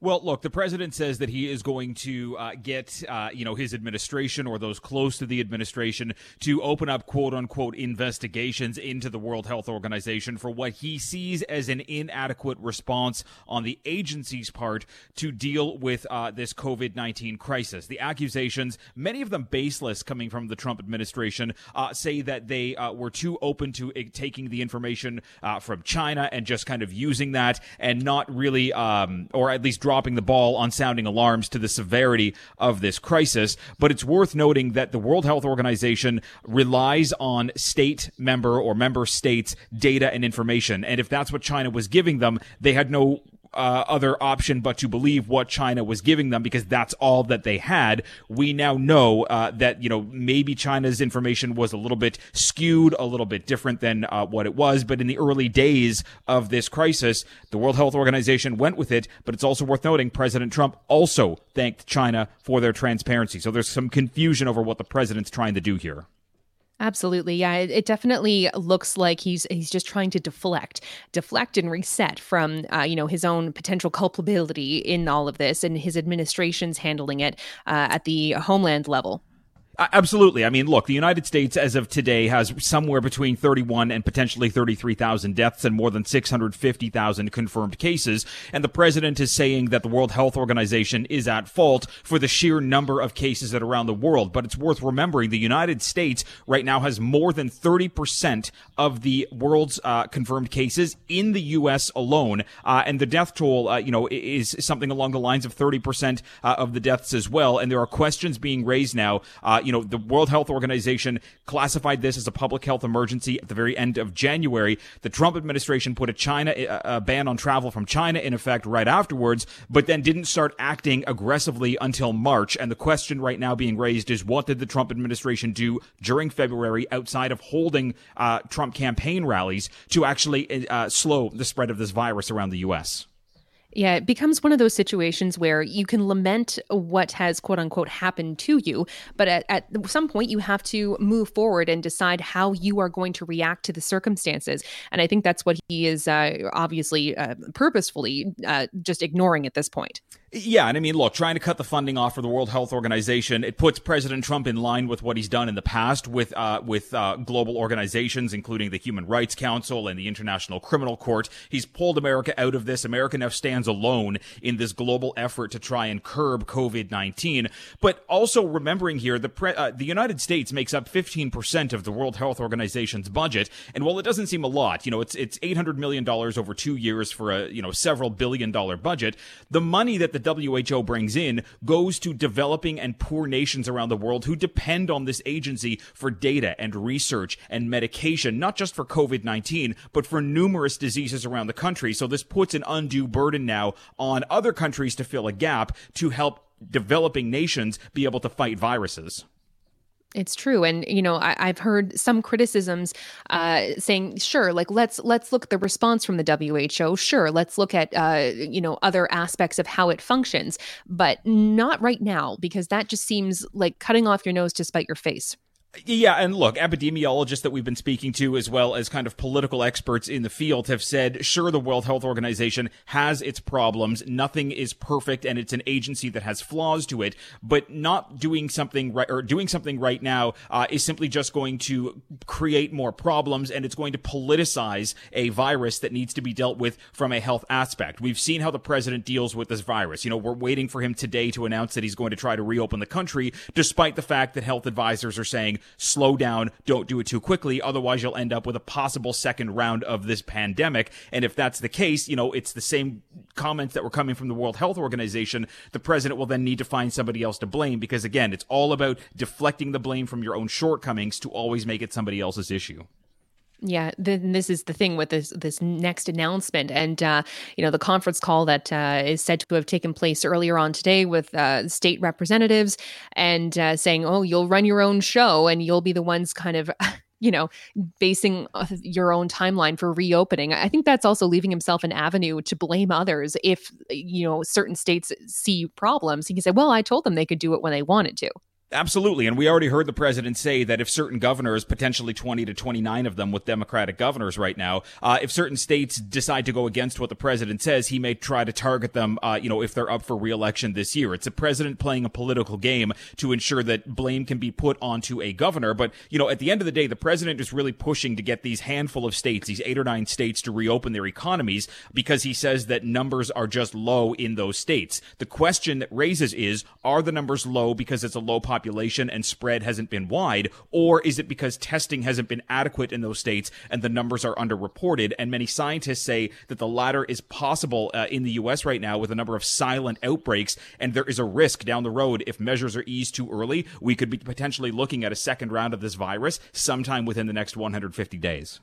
Well, look, the president says that he is going to uh, get, uh, you know, his administration or those close to the administration to open up quote unquote investigations into the World Health Organization for what he sees as an inadequate response on the agency's part to deal with uh, this COVID 19 crisis. The accusations, many of them baseless coming from the Trump administration, uh, say that they uh, were too open to taking the information uh, from China and just kind of using that and not really, um, or at least dropping the ball on sounding alarms to the severity of this crisis. But it's worth noting that the World Health Organization relies on state member or member states data and information. And if that's what China was giving them, they had no uh, other option but to believe what China was giving them because that's all that they had. We now know uh, that you know maybe China's information was a little bit skewed, a little bit different than uh, what it was. But in the early days of this crisis, the World Health Organization went with it. But it's also worth noting President Trump also thanked China for their transparency. So there's some confusion over what the president's trying to do here. Absolutely. Yeah, it, it, definitely looks like he's he's just trying to deflect, deflect and reset from uh, you know his own potential culpability in all of this and his administration's handling it uh, at the homeland level. Absolutely. I mean, look, the United States as of today has somewhere between 31 and potentially 33,000 deaths and more than 650,000 confirmed cases. And the president is saying that the World Health Organization is at fault for the sheer number of cases that are around the world. But it's worth remembering the United States right now has more than 30% of the world's uh, confirmed cases in the U.S. alone. Uh, and the death toll, uh, you know, is something along the lines of 30% uh, of the deaths as well. And there are questions being raised now, uh, you know, the World Health Organization classified this as a public health emergency at the very end of January. The Trump administration put a China a ban on travel from China in effect right afterwards, but then didn't start acting aggressively until March. And the question right now being raised is what did the Trump administration do during February outside of holding uh, Trump campaign rallies to actually uh, slow the spread of this virus around the U.S.? Yeah, it becomes one of those situations where you can lament what has quote unquote happened to you, but at, at some point you have to move forward and decide how you are going to react to the circumstances. And I think that's what he is uh, obviously uh, purposefully uh, just ignoring at this point. Yeah, and I mean, look, trying to cut the funding off for the World Health Organization, it puts President Trump in line with what he's done in the past with uh, with uh, global organizations, including the Human Rights Council and the International Criminal Court. He's pulled America out of this. America now stands alone in this global effort to try and curb COVID nineteen. But also remembering here, the pre- uh, the United States makes up fifteen percent of the World Health Organization's budget, and while it doesn't seem a lot, you know, it's it's eight hundred million dollars over two years for a you know several billion dollar budget. The money that the the WHO brings in goes to developing and poor nations around the world who depend on this agency for data and research and medication, not just for COVID 19, but for numerous diseases around the country. So this puts an undue burden now on other countries to fill a gap to help developing nations be able to fight viruses. It's true, and you know I, have heard some criticisms uh, saying, "Sure, like let's let's look at the response from the WHO. Sure, let's look at uh, you know other aspects of how it functions, but not right now because that just seems like cutting off your nose to spite your face." Yeah, and look, epidemiologists that we've been speaking to, as well as kind of political experts in the field, have said, sure, the World Health Organization has its problems. Nothing is perfect, and it's an agency that has flaws to it. But not doing something right or doing something right now uh, is simply just going to create more problems, and it's going to politicize a virus that needs to be dealt with from a health aspect. We've seen how the president deals with this virus. You know, we're waiting for him today to announce that he's going to try to reopen the country, despite the fact that health advisors are saying slow down, don't do it too quickly, otherwise you'll end up with a possible second round of this pandemic. And if that's the case, you know, it's the same comments that were coming from the World Health Organization. The president will then need to find somebody else to blame because again, it's all about deflecting the blame from your own shortcomings to always make it somebody else's issue. Yeah, then this is the thing with this this next announcement, and uh, you know the conference call that uh, is said to have taken place earlier on today with uh, state representatives, and uh, saying, "Oh, you'll run your own show, and you'll be the ones kind of." you know, basing uh, your own timeline for reopening. I think that's also leaving himself an avenue to blame others if, you know, certain states see problems. He can say, well, I told them they could do it when they wanted to. Absolutely. And we already heard the president say that if certain governors, potentially 20 to 29 of them with Democratic governors right now, uh, if certain states decide to go against what the president says, he may try to target them, uh, you know, if they're up for reelection this year. It's a president playing a political game to ensure that blame can be put onto a governor. But, you know, at the end of the day, the president is really pushing to get these handful of states, these eight or nine states to reopen their economies because he says that numbers are just low in those states. The question that raises is, are the numbers low because it's a low population? Population and spread hasn't been wide, or is it because testing hasn't been adequate in those states and the numbers are underreported? And many scientists say that the latter is possible uh, in the U.S. right now with a number of silent outbreaks, and there is a risk down the road if measures are eased too early, we could be potentially looking at a second round of this virus sometime within the next 150 days.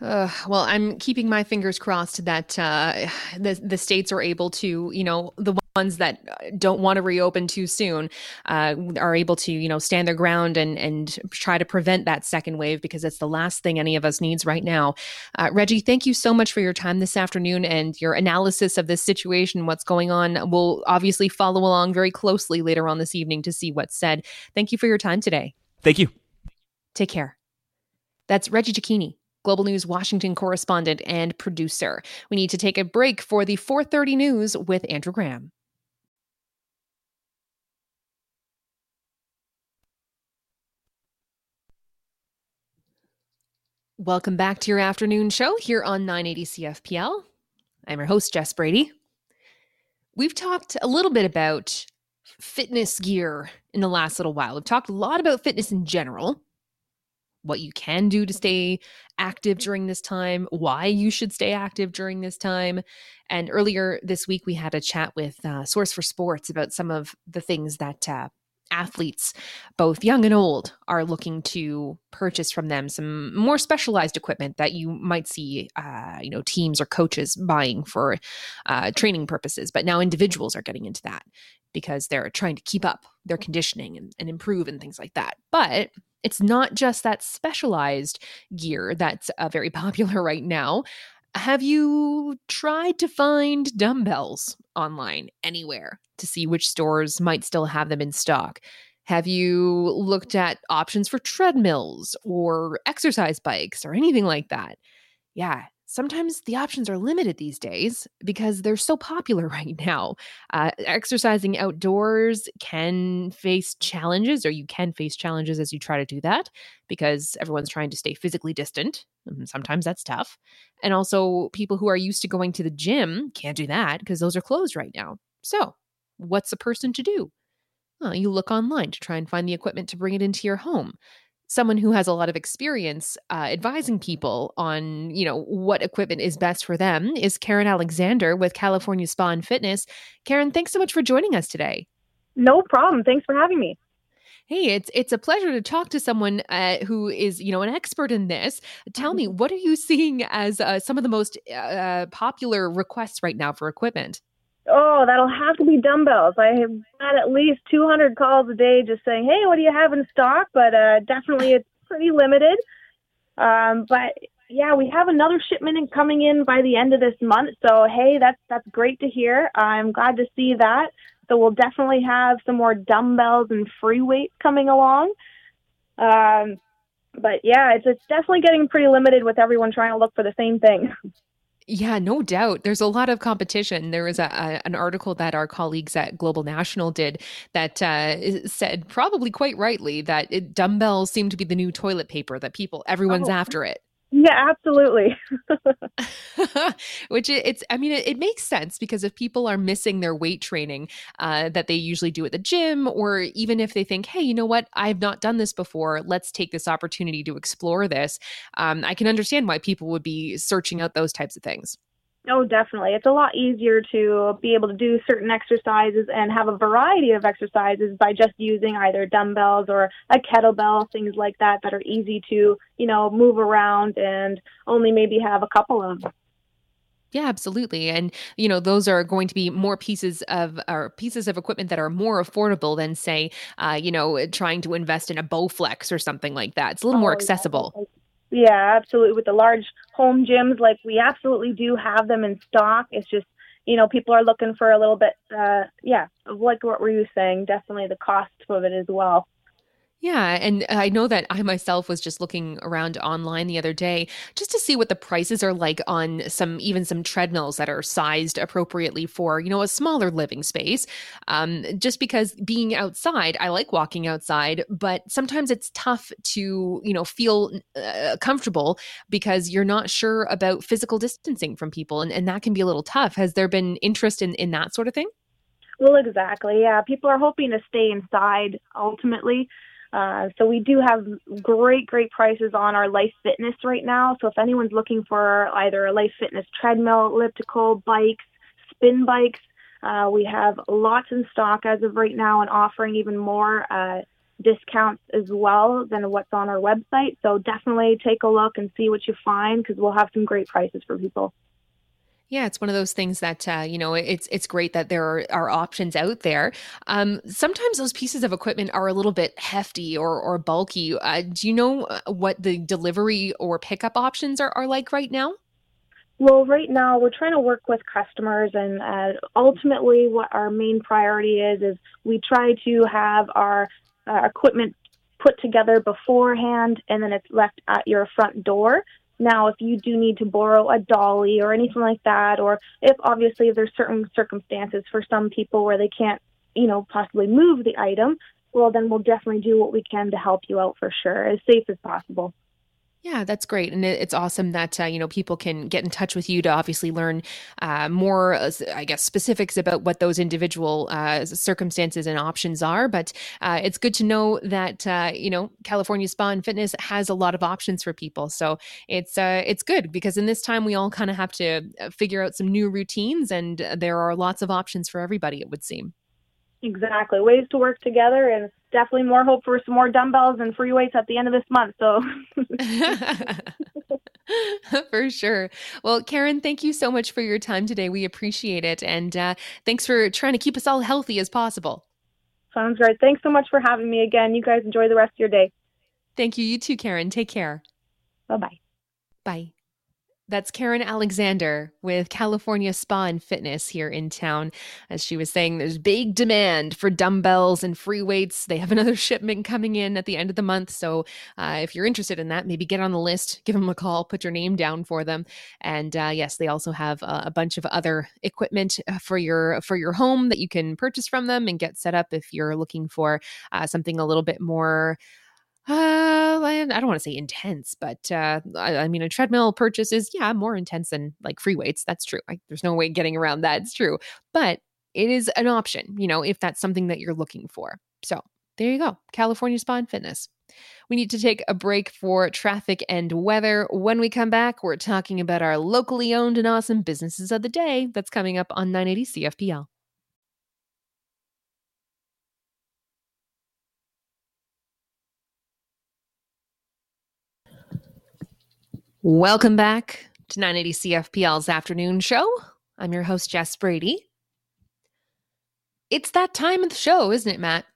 Uh, well, I'm keeping my fingers crossed that uh, the the states are able to, you know, the ones that don't want to reopen too soon uh, are able to, you know, stand their ground and and try to prevent that second wave because it's the last thing any of us needs right now. Uh, Reggie, thank you so much for your time this afternoon and your analysis of this situation, what's going on. We'll obviously follow along very closely later on this evening to see what's said. Thank you for your time today. Thank you. Take care. That's Reggie Cecchini. Global News Washington correspondent and producer. We need to take a break for the 4:30 news with Andrew Graham. Welcome back to your afternoon show here on 980 CFPL. I'm your host Jess Brady. We've talked a little bit about fitness gear in the last little while. We've talked a lot about fitness in general, what you can do to stay active during this time, why you should stay active during this time. And earlier this week, we had a chat with uh, Source for Sports about some of the things that uh, athletes, both young and old, are looking to purchase from them. Some more specialized equipment that you might see, uh, you know, teams or coaches buying for uh, training purposes. But now individuals are getting into that because they're trying to keep up their conditioning and, and improve and things like that. But it's not just that specialized gear that's uh, very popular right now. Have you tried to find dumbbells online anywhere to see which stores might still have them in stock? Have you looked at options for treadmills or exercise bikes or anything like that? Yeah, sometimes the options are limited these days because they're so popular right now. Uh, exercising outdoors can face challenges, or you can face challenges as you try to do that because everyone's trying to stay physically distant. Sometimes that's tough. And also, people who are used to going to the gym can't do that because those are closed right now. So, what's a person to do? Well, you look online to try and find the equipment to bring it into your home someone who has a lot of experience uh, advising people on you know what equipment is best for them is karen alexander with california spa and fitness karen thanks so much for joining us today no problem thanks for having me Hey, it's it's a pleasure to talk to someone uh, who is, you know, an expert in this. Tell me, mm-hmm. what are you seeing as uh, some of the most uh, popular requests right now for equipment? Oh, that'll have to be dumbbells. I have had at least 200 calls a day just saying, "Hey, what do you have in stock?" But uh, definitely, it's pretty limited. Um, but yeah, we have another shipment coming in by the end of this month. So hey, that's that's great to hear. I'm glad to see that. So we'll definitely have some more dumbbells and free weights coming along. Um, but yeah, it's it's definitely getting pretty limited with everyone trying to look for the same thing. Yeah, no doubt. There's a lot of competition. There was a, a, an article that our colleagues at Global National did that uh, said, probably quite rightly, that it, dumbbells seem to be the new toilet paper. That people, everyone's Oh. after it. Yeah, absolutely. Which it, it's, I mean, it, it makes sense because if people are missing their weight training uh, that they usually do at the gym, or even if they think, hey, you know what, I've not done this before, let's take this opportunity to explore this. Um, I can understand why people would be searching out those types of things. Oh, definitely. It's a lot easier to be able to do certain exercises and have a variety of exercises by just using either dumbbells or a kettlebell, things like that, that are easy to, you know, move around and only maybe have a couple of. Yeah, absolutely. And you know, those are going to be more pieces of or pieces of equipment that are more affordable than say, uh, you know, trying to invest in a Bowflex or something like that. It's a little more Oh, yeah, accessible. Yeah, absolutely. With the large home gyms, like we absolutely do have them in stock. It's just, you know, people are looking for a little bit, uh, yeah, like what were you saying? Definitely the cost of it as well. Yeah, and I know that I myself was just looking around online the other day just to see what the prices are like on some even some treadmills that are sized appropriately for you know a smaller living space. Um, just because being outside, I like walking outside, but sometimes it's tough to you know feel uh, comfortable because you're not sure about physical distancing from people, and, and that can be a little tough. Has there been interest in in that sort of thing? Well, exactly. Yeah, people are hoping to stay inside ultimately. Uh, so we do have great, great prices on our Life Fitness right now. So if anyone's looking for either a Life Fitness treadmill, elliptical, bikes, spin bikes, uh, we have lots in stock as of right now and offering even more uh, discounts as well than what's on our website. So definitely take a look and see what you find because we'll have some great prices for people. Yeah, it's one of those things that uh, you know it's it's great that there are, are options out there. Um, sometimes those pieces of equipment are a little bit hefty or or bulky. Uh, do you know uh, what the delivery or pickup options are, are like right now? Well, right now we're trying to work with customers, and uh, ultimately, what our main priority is is we try to have our uh, equipment put together beforehand, and then it's left at your front door. Now, if you do need to borrow a dolly or anything like that, or if obviously there's certain circumstances for some people where they can't, you know, possibly move the item, well, then we'll definitely do what we can to help you out for sure, as safe as possible. Yeah, that's great, and it's awesome that uh, you know people can get in touch with you to obviously learn uh, more, uh, I guess, specifics about what those individual uh, circumstances and options are. But uh, it's good to know that uh, you know California Spa and Fitness has a lot of options for people. So it's it's good because in this time we all kind of have to figure out some new routines, and there are lots of options for everybody. It would seem. Exactly. Ways to work together and definitely more hope for some more dumbbells and free weights at the end of this month. So for sure. Well, Karen, thank you so much for your time today. We appreciate it. And uh, thanks for trying to keep us all healthy as possible. sounds great. Thanks so much for having me again. You guys enjoy the rest of your day. Thank you. You too, Karen. Take care. Bye bye bye. That's Karen Alexander with California Spa and Fitness here in town. As she was saying, there's big demand for dumbbells and free weights. They have another shipment coming in at the end of the month. So uh, if you're interested in that, maybe get on the list, give them a call, put your name down for them. And uh, yes, they also have a, a bunch of other equipment uh, for your for your home that you can purchase from them and get set up if you're looking for uh, something a little bit more uh, I don't want to say intense, but uh, I, I mean, a treadmill purchase is yeah more intense than like free weights. That's true. Like, there's no way getting around that. It's true, but it is an option, you know, if that's something that you're looking for. So there you go, California Spa and Fitness. We need to take a break for traffic and weather. When we come back, we're talking about our locally owned and awesome businesses of the day. That's coming up on 980 CFPL. Welcome back to 980 CFPL's afternoon show. I'm your host, Jess Brady. It's that time of the show, isn't it, Matt?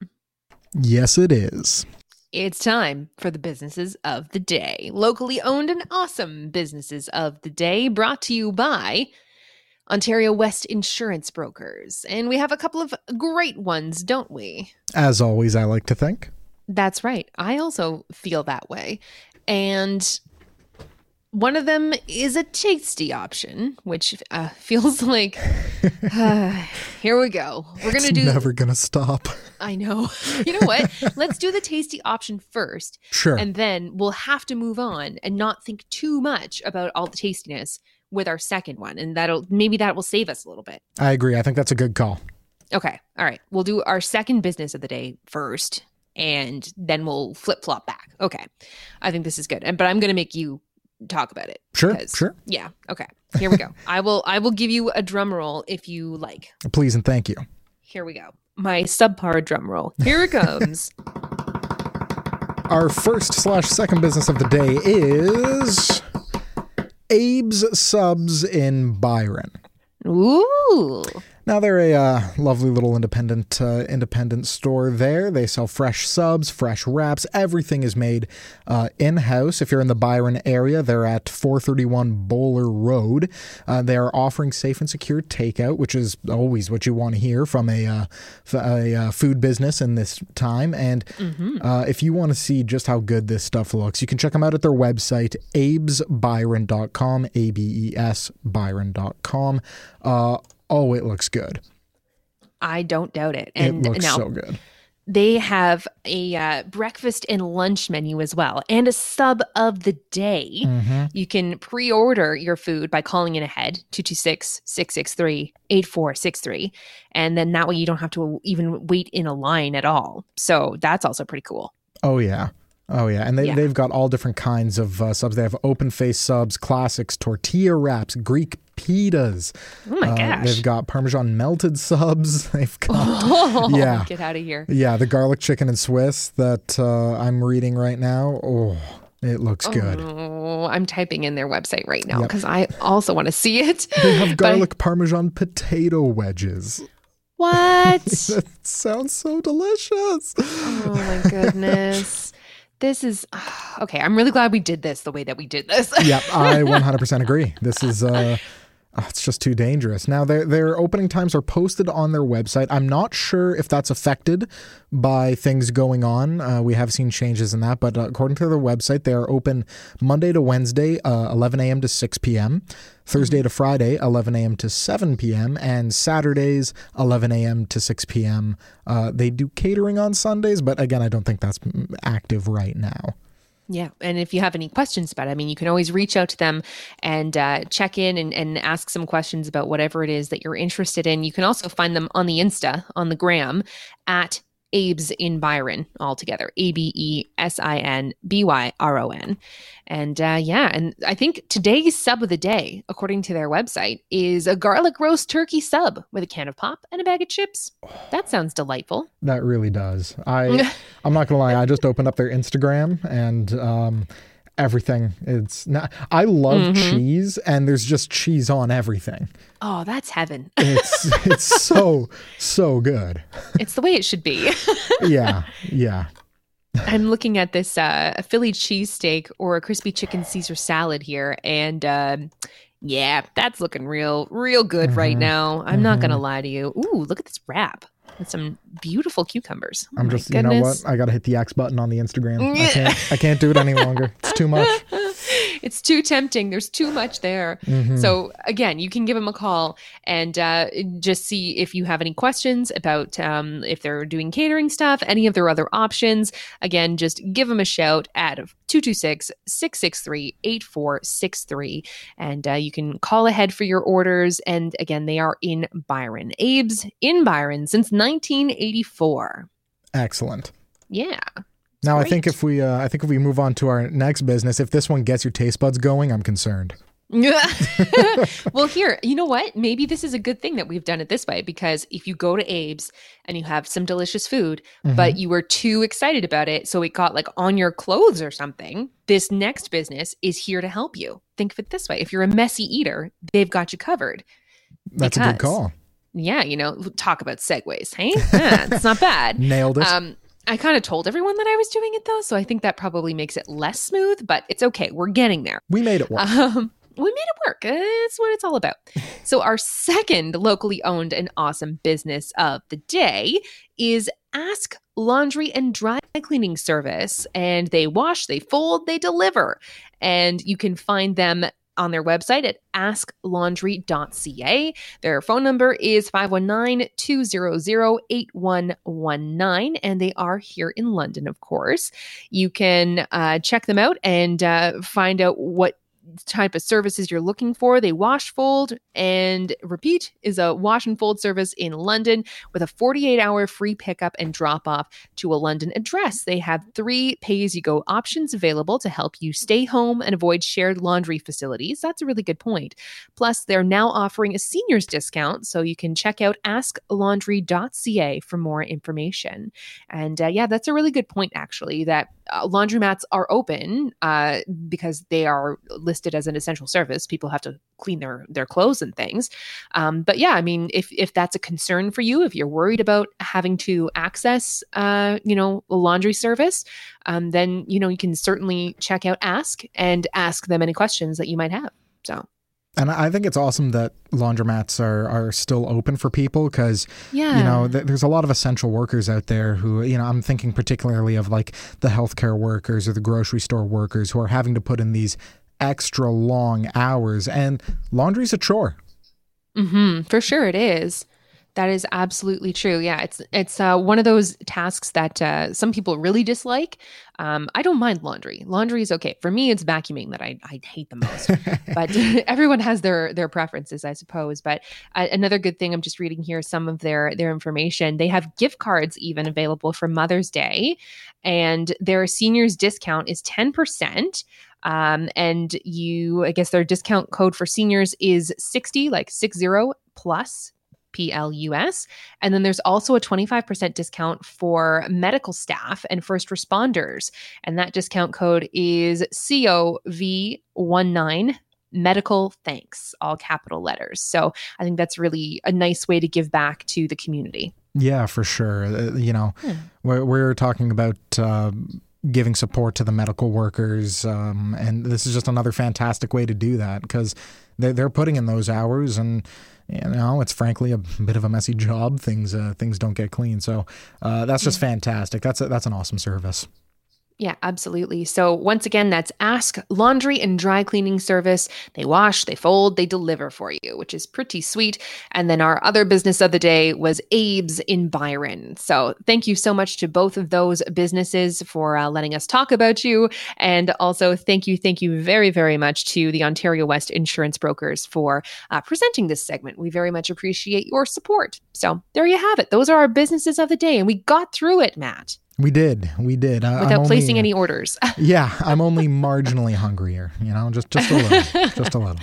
Yes, it is. It's time for the businesses of the day. Locally owned and awesome businesses of the day brought to you by Ontario West Insurance Brokers. And we have a couple of great ones, don't we? As always, I like to think. That's right. I also feel that way. And one of them is a tasty option, which uh, feels like uh, here we go. We're gonna It's do. never gonna stop. I know. You know what? Let's do the tasty option first. Sure. And then we'll have to move on and not think too much about all the tastiness with our second one, and that'll maybe that will save us a little bit. I agree. I think that's a good call. Okay. All right. We'll do our second business of the day first, and then we'll flip flop back. Okay. I think this is good. And but I'm going to make you talk about it. Sure, because- sure. Yeah. Okay. Here we go. I will. I will give you a drum roll if you like. Please and thank you. Here we go. My subpar drum roll. Here it comes. Our first slash second business of the day is Abe's Subs in Byron. Ooh. Now they're a uh, lovely little independent uh, independent store. There, they sell fresh subs, fresh wraps. Everything is made uh, in house. If you're in the Byron area, they're at 431 Boler Road. Uh, they are offering safe and secure takeout, which is always what you want to hear from a uh, a uh, food business in this time. And uh, if you want to see just how good this stuff looks, you can check them out at their website, abesbyron.com, A B E S Byron.com. Oh, it looks good. I don't doubt it. And it looks now so good. they have a uh, breakfast and lunch menu as well, and a sub of the day. Mhm. You can pre-order your food by calling in ahead 226-663-8463 and then that way you don't have to even wait in a line at all. So that's also pretty cool. Oh yeah. Oh yeah, and they Yeah. they've got all different kinds of uh, subs. They have open face subs, classics, tortilla wraps, Greek pitas. Oh my Uh, gosh. They've got Parmesan melted subs. They've got Oh, yeah, get out of here. yeah, the garlic chicken and Swiss that uh, I'm reading right now. Oh, it looks good. Oh, I'm typing in their website right now Yep. because I also want to see it. They have I- garlic Parmesan potato wedges. What? that sounds so delicious. Oh my goodness. This is okay. I'm really glad we did this the way that we did this. yep, I 100% agree. This is uh oh, it's just too dangerous. Now their their opening times are posted on their website. I'm not sure if that's affected by things going on. Uh, we have seen changes in that, but uh, according to their website, they are open Monday to Wednesday, uh, 11 a.m. to 6 p.m. Thursday to Friday, 11 a.m. to 7 p.m., and Saturdays, 11 a.m. to 6 p.m. Uh, they do catering on Sundays, but again, I don't think that's active right now. Yeah. And if you have any questions about it, I mean, you can always reach out to them and uh, check in and, and ask some questions about whatever it is that you're interested in. You can also find them on the Insta, on the gram, at Abe's in Byron altogether. A B E S I N B Y R O N. And uh, yeah, and I think today's sub of the day, according to their website, is a garlic roast turkey sub with a can of pop and a bag of chips. That sounds delightful. That really does. I I'm not gonna lie. I just opened up their Instagram and um, everything. It's not. I love Mhm. cheese, and there's just cheese on everything. Oh, that's heaven. It's it's so so good. it's the way it should be. Yeah, yeah. I'm looking at this uh, a Philly cheesesteak or a crispy chicken Caesar salad here, and um, yeah, that's looking real, real good right Mhm. now. I'm not gonna Mhm. lie to you. Ooh, look at this wrap with some beautiful cucumbers. Oh I'm just you know what? I gotta hit the X button on the Instagram. I can't I can't do it any longer. It's too much. it's too tempting. There's too much there. Mhm. So again, you can give them a call and uh, just see if you have any questions about um, if they're doing catering stuff, any of their other options. Again, just give them a shout at 226-663-8463 and uh, you can call ahead for your orders and again they are in byron abe's in byron since 1984 Excellent. yeah Now I think if we uh, I think if we move on to our next business, if this one gets your taste buds going, I'm concerned. well, here, you know what? Maybe this is a good thing that we've done it this way because if you go to Abe's and you have some delicious food, but Mhm. you were too excited about it, so it got like on your clothes or something, this next business is here to help you. Think of it this way if you're a messy eater, they've got you covered. That's a good call. Yeah, you know, talk about segues, hey? Yeah, it's not bad. Nailed it. Um, I kind of told everyone that I was doing it though, so I think that probably makes it less smooth, but it's okay. We're getting there. We made it work. Um, we made it work. That's what it's all about. so, our second locally owned and awesome business of the day is Ask Laundry and Dry Cleaning Service. And they wash, they fold, they deliver. And you can find them on their website at asklaundry.ca. Their phone number is 519 200 8119, and they are here in London, of course. You can uh, check them out and uh, find out what type of services you're looking for. They wash, fold, and repeat is a wash and fold service in London with a 48 hour free pickup and drop off to a London address. They have three pay as you go options available to help you stay home and avoid shared laundry facilities. That's a really good point. Plus, they're now offering a seniors discount, so you can check out asklaundry.ca for more information. And uh, yeah, that's a really good point, actually, that uh, laundromats are open uh, because they are listed as an essential service. People have to clean their their clothes and things. Um, but yeah, I mean, if if that's a concern for you, if you're worried about having to access, uh, you know, a laundry service, um, then you know you can certainly check out Ask and ask them any questions that you might have. So. And I think it's awesome that laundromats are, are still open for people because, yeah. you know, th- there's a lot of essential workers out there who, you know, I'm thinking particularly of like the healthcare workers or the grocery store workers who are having to put in these extra long hours. And laundry's a chore. Mm-hmm. For sure it is. That is absolutely true. Yeah, it's it's uh, one of those tasks that uh, some people really dislike. Um, I don't mind laundry. Laundry is okay for me. It's vacuuming that I, I hate the most. but everyone has their their preferences, I suppose. But uh, another good thing I'm just reading here some of their their information. They have gift cards even available for Mother's Day, and their seniors discount is ten percent. Um, and you, I guess their discount code for seniors is 60, like six zero plus PLUS. And then there's also a 25% discount for medical staff and first responders. And that discount code is COV19 medical thanks, all capital letters. So I think that's really a nice way to give back to the community. Yeah, for sure. Uh, you know, hmm. we're, we're, talking about. Uh, giving support to the medical workers. Um, and this is just another fantastic way to do that because they're, they're putting in those hours and you know it's frankly a bit of a messy job. Things uh, things don't get clean. So uh, that's just fantastic. That's a, that's an awesome service yeah, absolutely. So, once again, that's Ask Laundry and Dry Cleaning Service. They wash, they fold, they deliver for you, which is pretty sweet. And then our other business of the day was Abe's in Byron. So, thank you so much to both of those businesses for uh, letting us talk about you. And also, thank you, thank you very, very much to the Ontario West Insurance Brokers for uh, presenting this segment. We very much appreciate your support. So, there you have it. Those are our businesses of the day. And we got through it, Matt. We did, we did. Without placing any orders. yeah, I'm only marginally hungrier. You know, just just a little, just a little.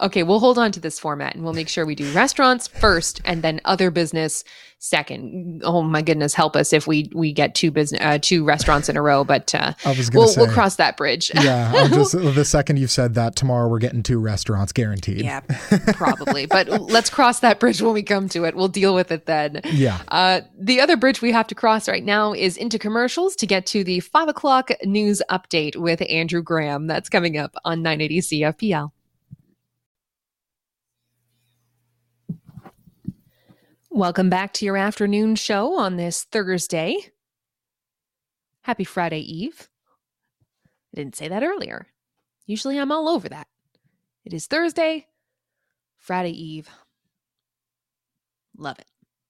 Okay, we'll hold on to this format and we'll make sure we do restaurants first and then other business second. Oh my goodness, help us if we we get two business uh, two restaurants in a row. But uh, we'll, say, we'll cross that bridge. yeah, just the second you've said that, tomorrow we're getting two restaurants guaranteed. Yeah, probably. but let's cross that bridge when we come to it. We'll deal with it then. Yeah. Uh, the other bridge we have to cross right now is into commercials to get to the five o'clock news update with Andrew Graham. That's coming up on 980 CFPL. Welcome back to your afternoon show on this Thursday. Happy Friday Eve. I didn't say that earlier. Usually I'm all over that. It is Thursday, Friday Eve. Love it.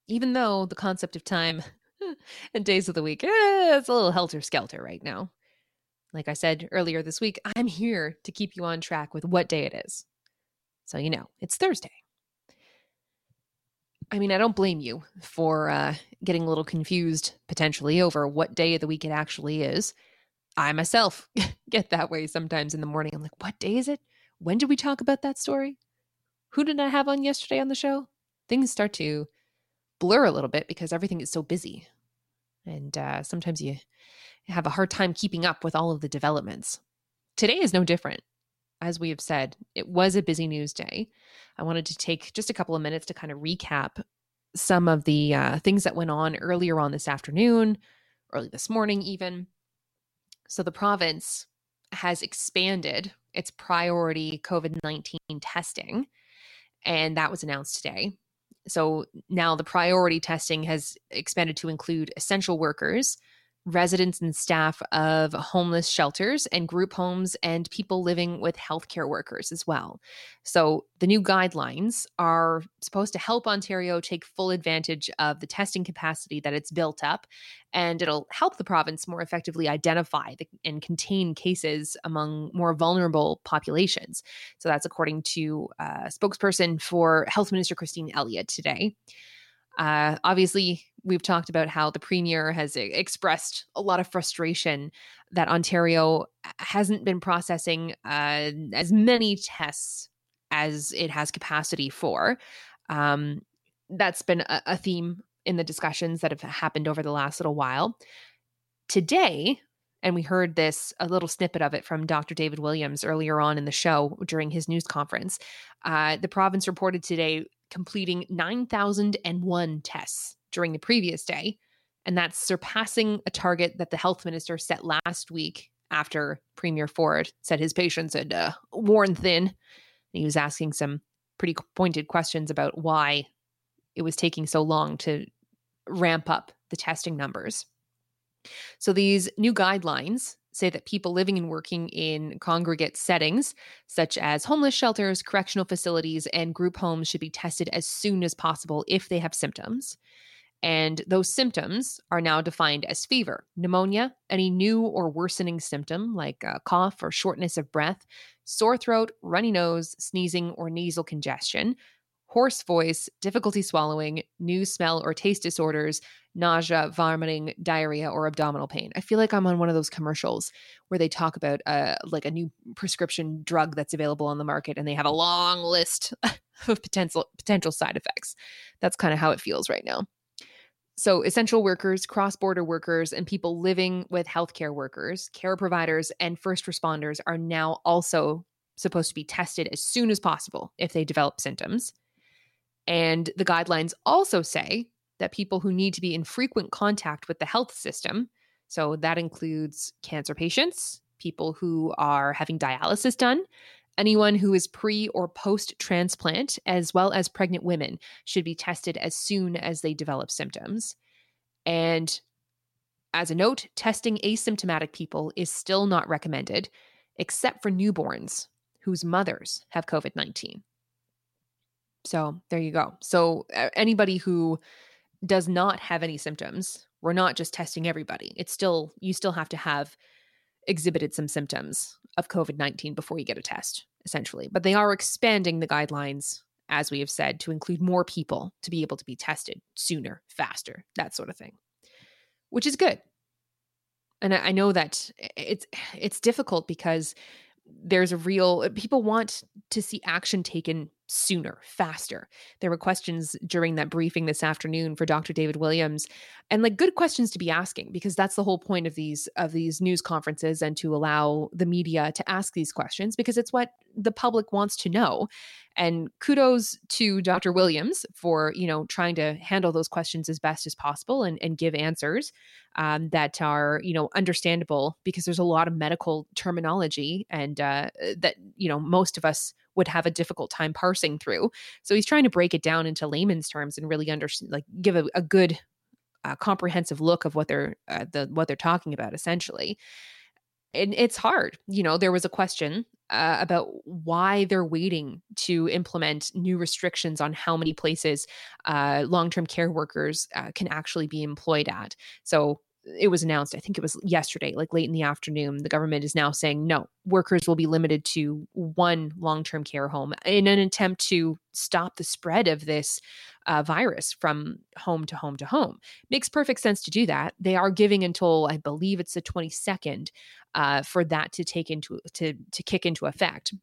Even though the concept of time and days of the week, eh, it's a little helter skelter right now. Like I said earlier this week, I'm here to keep you on track with what day it is. So you know, it's Thursday. I mean, I don't blame you for uh, getting a little confused potentially over what day of the week it actually is. I myself get that way sometimes in the morning. I'm like, what day is it? When did we talk about that story? Who did I have on yesterday on the show? Things start to blur a little bit because everything is so busy. And uh, sometimes you have a hard time keeping up with all of the developments. Today is no different as we have said, it was a busy news day. I wanted to take just a couple of minutes to kind of recap some of the uh, things that went on earlier on this afternoon, early this morning, even. So, the province has expanded its priority COVID 19 testing. And that was announced today. So now the priority testing has expanded to include essential workers, residents and staff of homeless shelters and group homes and people living with healthcare workers as well. So, the new guidelines are supposed to help Ontario take full advantage of the testing capacity that it's built up, and it'll help the province more effectively identify the, and contain cases among more vulnerable populations. So, that's according to a spokesperson for Health Minister Christine Elliott today. Uh, obviously, we've talked about how the premier has expressed a lot of frustration that Ontario hasn't been processing uh, as many tests as it has capacity for. Um, that's been a, a theme in the discussions that have happened over the last little while. Today, and we heard this a little snippet of it from Dr. David Williams earlier on in the show during his news conference. Uh, the province reported today completing 9,001 tests during the previous day. And that's surpassing a target that the health minister set last week after Premier Ford said his patience had uh, worn thin. He was asking some pretty pointed questions about why it was taking so long to ramp up the testing numbers. So these new guidelines say that people living and working in congregate settings, such as homeless shelters, correctional facilities, and group homes, should be tested as soon as possible if they have symptoms. And those symptoms are now defined as fever, pneumonia, any new or worsening symptom like a cough or shortness of breath, sore throat, runny nose, sneezing, or nasal congestion, hoarse voice, difficulty swallowing, new smell or taste disorders, nausea, vomiting, diarrhea, or abdominal pain. I feel like I'm on one of those commercials where they talk about uh, like a new prescription drug that's available on the market and they have a long list of potential potential side effects. That's kind of how it feels right now. So, essential workers, cross border workers, and people living with healthcare workers, care providers, and first responders are now also supposed to be tested as soon as possible if they develop symptoms. And the guidelines also say that people who need to be in frequent contact with the health system, so that includes cancer patients, people who are having dialysis done, anyone who is pre or post transplant, as well as pregnant women, should be tested as soon as they develop symptoms. And as a note, testing asymptomatic people is still not recommended, except for newborns whose mothers have COVID 19. So there you go. So anybody who does not have any symptoms, we're not just testing everybody. It's still you still have to have exhibited some symptoms of COVID-19 before you get a test, essentially. But they are expanding the guidelines as we have said to include more people to be able to be tested sooner, faster, that sort of thing. Which is good. And I know that it's it's difficult because there's a real people want to see action taken sooner, faster. There were questions during that briefing this afternoon for Dr. David Williams and like good questions to be asking because that's the whole point of these of these news conferences and to allow the media to ask these questions because it's what the public wants to know. And kudos to Dr. Williams for, you know, trying to handle those questions as best as possible and, and give answers um, that are, you know, understandable because there's a lot of medical terminology and uh, that, you know, most of us would have a difficult time parsing through. So he's trying to break it down into layman's terms and really understand, like, give a, a good, uh, comprehensive look of what they're uh, the what they're talking about, essentially. And it's hard. You know, there was a question uh, about why they're waiting to implement new restrictions on how many places uh, long term care workers uh, can actually be employed at. So it was announced, I think it was yesterday, like late in the afternoon, the government is now saying no, workers will be limited to one long term care home in an attempt to stop the spread of this uh, virus from home to home to home. Makes perfect sense to do that. They are giving until I believe it's the 22nd uh, for that to take into to to kick into effect.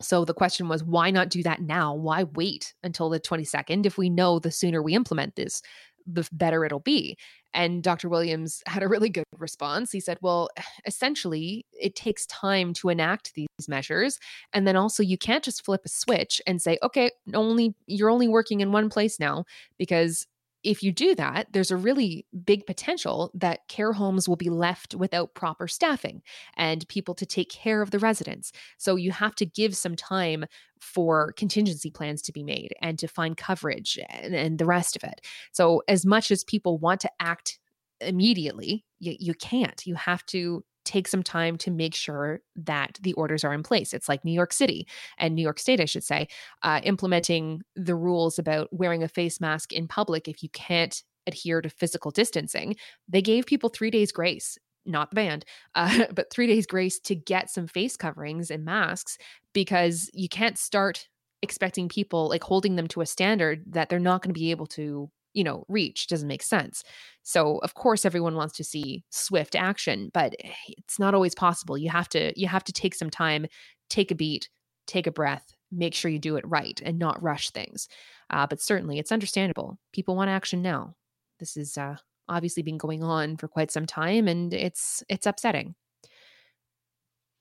So the question was, why not do that now? Why wait until the 22nd if we know the sooner we implement this, the better it'll be. And Dr. Williams had a really good response. He said, Well, essentially, it takes time to enact these measures. And then also, you can't just flip a switch and say, Okay, only you're only working in one place now because if you do that, there's a really big potential that care homes will be left without proper staffing and people to take care of the residents. So you have to give some time for contingency plans to be made and to find coverage and, and the rest of it. So, as much as people want to act immediately, you, you can't. You have to take some time to make sure that the orders are in place. It's like New York City and New York State, I should say, uh, implementing the rules about wearing a face mask in public if you can't adhere to physical distancing. They gave people three days grace. Not the band, uh, but three days grace to get some face coverings and masks because you can't start expecting people like holding them to a standard that they're not going to be able to you know reach doesn't make sense. So of course everyone wants to see swift action but eh, it's not always possible. You have to you have to take some time take a beat take a breath make sure you do it right and not rush things. Uh, but certainly it's understandable. People want action now. This is uh, obviously been going on for quite some time and it's it's upsetting.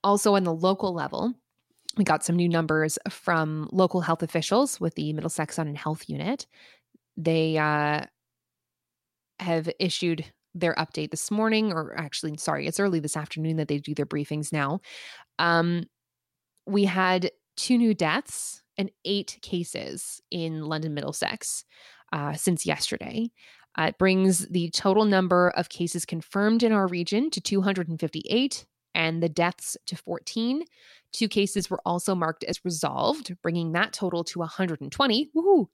Also on the local level we got some new numbers from local health officials with the Middlesex and Health Unit they uh, have issued their update this morning, or actually, sorry, it's early this afternoon that they do their briefings now. Um, we had two new deaths and eight cases in London Middlesex uh, since yesterday. Uh, it brings the total number of cases confirmed in our region to 258 and the deaths to 14. Two cases were also marked as resolved, bringing that total to 120. Woohoo!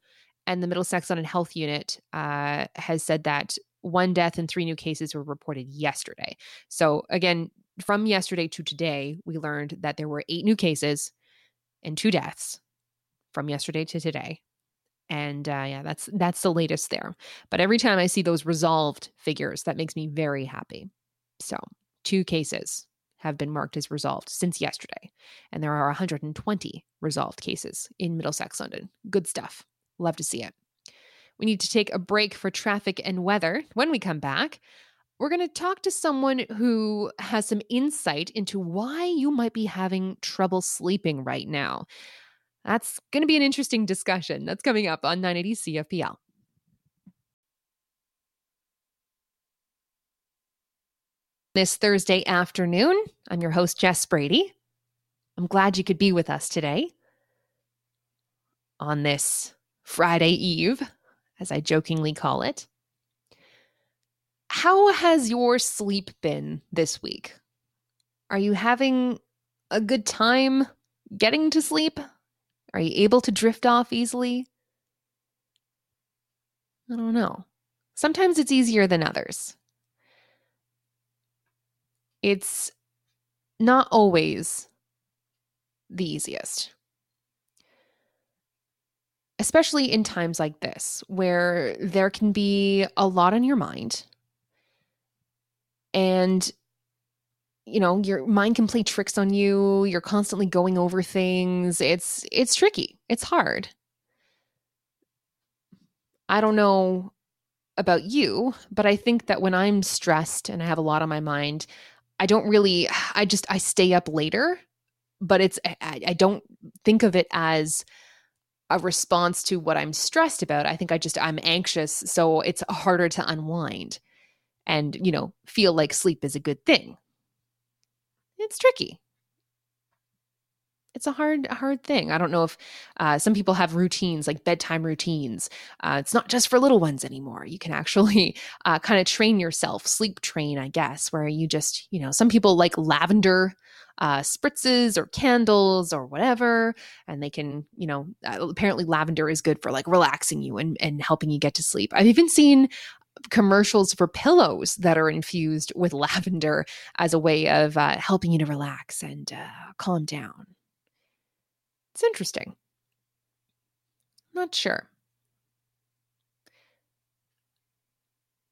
And the Middlesex and Health Unit uh, has said that one death and three new cases were reported yesterday. So again, from yesterday to today, we learned that there were eight new cases and two deaths from yesterday to today. And uh, yeah, that's that's the latest there. But every time I see those resolved figures, that makes me very happy. So two cases have been marked as resolved since yesterday, and there are 120 resolved cases in Middlesex, London. Good stuff. Love to see it. We need to take a break for traffic and weather. When we come back, we're going to talk to someone who has some insight into why you might be having trouble sleeping right now. That's going to be an interesting discussion. That's coming up on 980 CFPL. This Thursday afternoon, I'm your host, Jess Brady. I'm glad you could be with us today on this Friday Eve, as I jokingly call it. How has your sleep been this week? Are you having a good time getting to sleep? Are you able to drift off easily? I don't know. Sometimes it's easier than others. It's not always the easiest especially in times like this where there can be a lot on your mind. And you know your mind can play tricks on you. You're constantly going over things. It's it's tricky. It's hard. I don't know about you but i think that when i'm stressed and i have a lot on my mind i don't really i just i stay up later but it's i, I don't think of it as a response to what I'm stressed about. I think I just I'm anxious, so it's harder to unwind and, you know, feel like sleep is a good thing. It's tricky. It's a hard, hard thing. I don't know if uh, some people have routines like bedtime routines. Uh, it's not just for little ones anymore. You can actually uh, kind of train yourself, sleep train, I guess, where you just, you know, some people like lavender uh, spritzes or candles or whatever. And they can, you know, uh, apparently lavender is good for like relaxing you and, and helping you get to sleep. I've even seen commercials for pillows that are infused with lavender as a way of uh, helping you to relax and calm down. It's interesting. Not sure.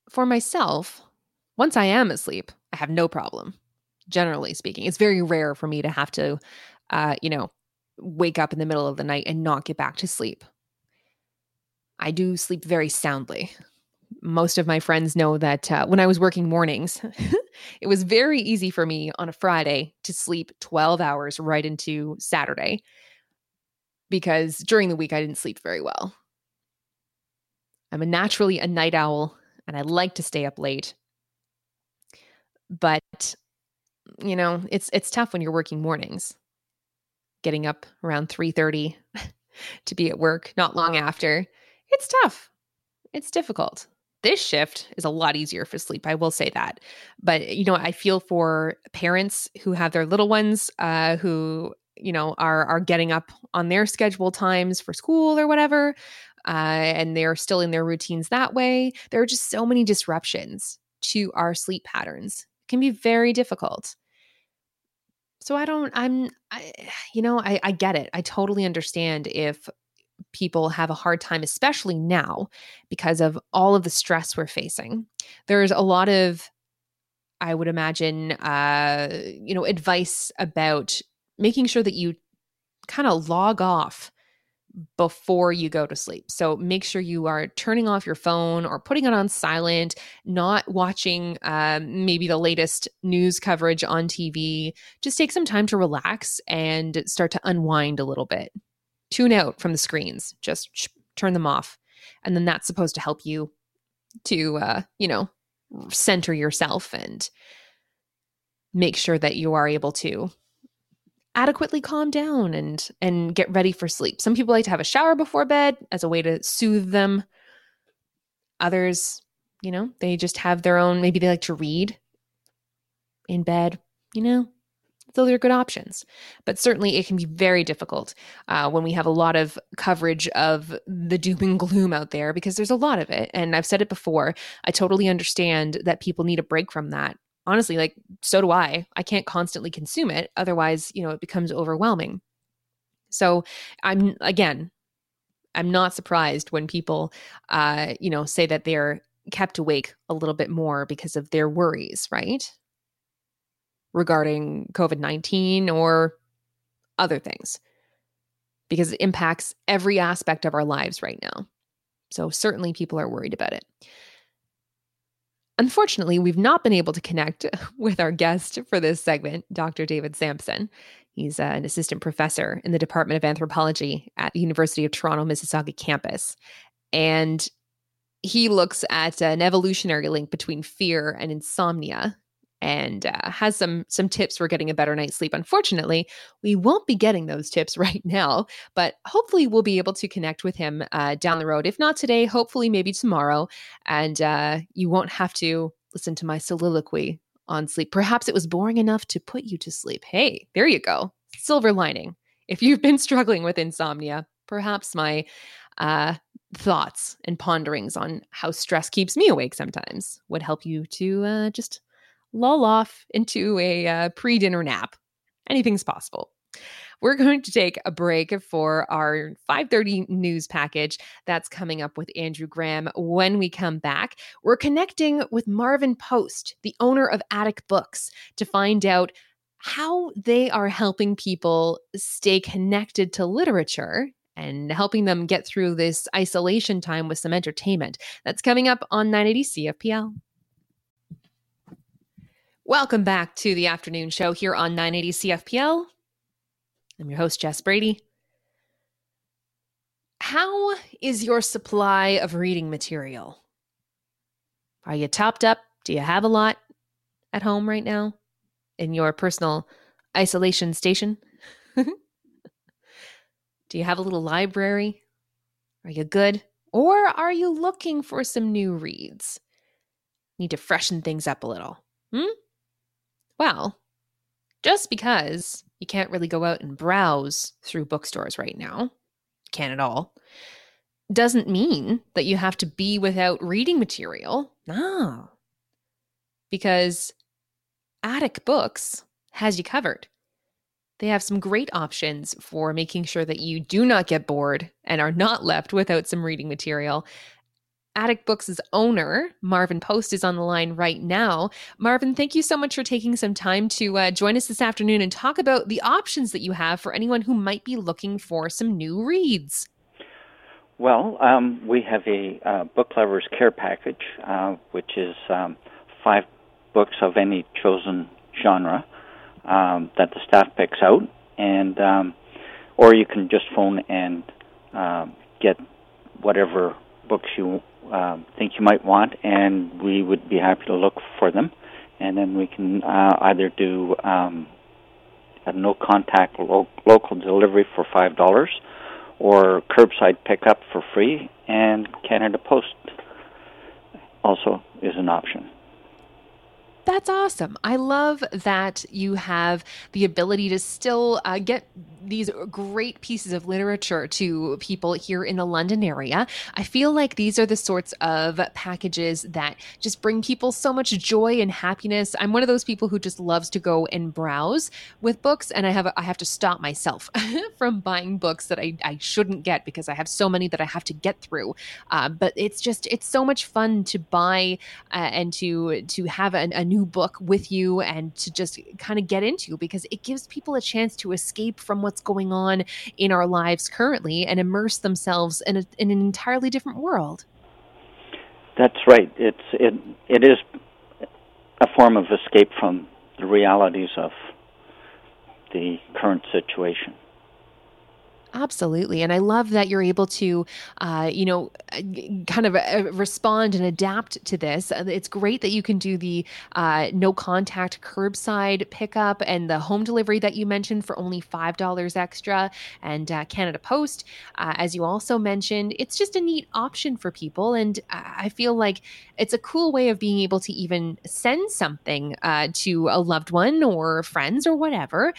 For myself, once I am asleep, I have no problem generally speaking. It's very rare for me to have to, uh, you know, wake up in the middle of the night and not get back to sleep. I do sleep very soundly. Most of my friends know that uh, when I was working mornings, it was very easy for me on a Friday to sleep 12 hours right into Saturday because during the week I didn't sleep very well. I'm a naturally a night owl and I like to stay up late. But you know, it's it's tough when you're working mornings. Getting up around 3:30 to be at work not long after. It's tough. It's difficult. This shift is a lot easier for sleep. I will say that. But, you know, I feel for parents who have their little ones uh, who, you know, are, are getting up on their schedule times for school or whatever. Uh, and they're still in their routines that way. There are just so many disruptions to our sleep patterns. It can be very difficult. So I don't, I'm, I, you know, I, I get it. I totally understand if people have a hard time, especially now because of all of the stress we're facing. There's a lot of, I would imagine, uh, you know, advice about making sure that you kind of log off before you go to sleep. So make sure you are turning off your phone or putting it on silent, not watching um, maybe the latest news coverage on TV. Just take some time to relax and start to unwind a little bit. Tune out from the screens, just sh- turn them off. And then that's supposed to help you to, uh, you know, center yourself and make sure that you are able to adequately calm down and and get ready for sleep. Some people like to have a shower before bed as a way to soothe them. Others, you know, they just have their own maybe they like to read in bed, you know. Those are good options. But certainly it can be very difficult uh, when we have a lot of coverage of the doom and gloom out there because there's a lot of it. And I've said it before, I totally understand that people need a break from that honestly, like, so do I. I can't constantly consume it. Otherwise, you know, it becomes overwhelming. So I'm, again, I'm not surprised when people, uh, you know, say that they're kept awake a little bit more because of their worries, right? Regarding COVID 19 or other things, because it impacts every aspect of our lives right now. So certainly people are worried about it. Unfortunately, we've not been able to connect with our guest for this segment, Dr. David Samson. He's uh, an assistant professor in the Department of Anthropology at the University of Toronto Mississauga campus. And he looks at an evolutionary link between fear and insomnia and uh, has some some tips for getting a better night's sleep. Unfortunately, we won't be getting those tips right now, but hopefully we'll be able to connect with him uh, down the road. If not today, hopefully maybe tomorrow, and uh, you won't have to listen to my soliloquy on sleep. Perhaps it was boring enough to put you to sleep. Hey, there you go, silver lining. If you've been struggling with insomnia, perhaps my uh, thoughts and ponderings on how stress keeps me awake sometimes would help you to uh, just lull off into a uh, pre dinner nap. Anything's possible. We're going to take a break for our 5:30 news package that's coming up with Andrew Graham. When we come back, we're connecting with Marvin Post, the owner of Attic Books, to find out how they are helping people stay connected to literature and helping them get through this isolation time with some entertainment. That's coming up on 980 CFPL. Welcome back to the afternoon show here on 980 CFPL. I'm your host, Jess Brady. How is your supply of reading material? Are you topped up? Do you have a lot at home right now in your personal isolation station? Do you have a little library? Are you good? Or are you looking for some new reads? Need to freshen things up a little. Hmm? Well, just because you can't really go out and browse through bookstores right now, can't at all, doesn't mean that you have to be without reading material. No. Because Attic Books has you covered. They have some great options for making sure that you do not get bored and are not left without some reading material. Attic Books' owner, Marvin Post, is on the line right now. Marvin, thank you so much for taking some time to uh, join us this afternoon and talk about the options that you have for anyone who might be looking for some new reads. Well, um, we have a uh, book lovers care package, uh, which is um, five books of any chosen genre um, that the staff picks out, and um, or you can just phone and uh, get whatever books you um, think you might want, and we would be happy to look for them. And then we can uh, either do um, a no contact lo- local delivery for $5 or curbside pickup for free, and Canada Post also is an option. That's awesome. I love that you have the ability to still uh, get these great pieces of literature to people here in the London area. I feel like these are the sorts of packages that just bring people so much joy and happiness. I'm one of those people who just loves to go and browse with books, and I have I have to stop myself from buying books that I, I shouldn't get because I have so many that I have to get through. Uh, but it's just it's so much fun to buy uh, and to to have a, a new book with you and to just kind of get into because it gives people a chance to escape from what's going on in our lives currently and immerse themselves in, a, in an entirely different world. That's right. It's it it is a form of escape from the realities of the current situation. Absolutely. And I love that you're able to, uh, you know, kind of uh, respond and adapt to this. Uh, it's great that you can do the uh, no contact curbside pickup and the home delivery that you mentioned for only $5 extra. And uh, Canada Post, uh, as you also mentioned, it's just a neat option for people. And I feel like it's a cool way of being able to even send something to a loved one or friends or whatever,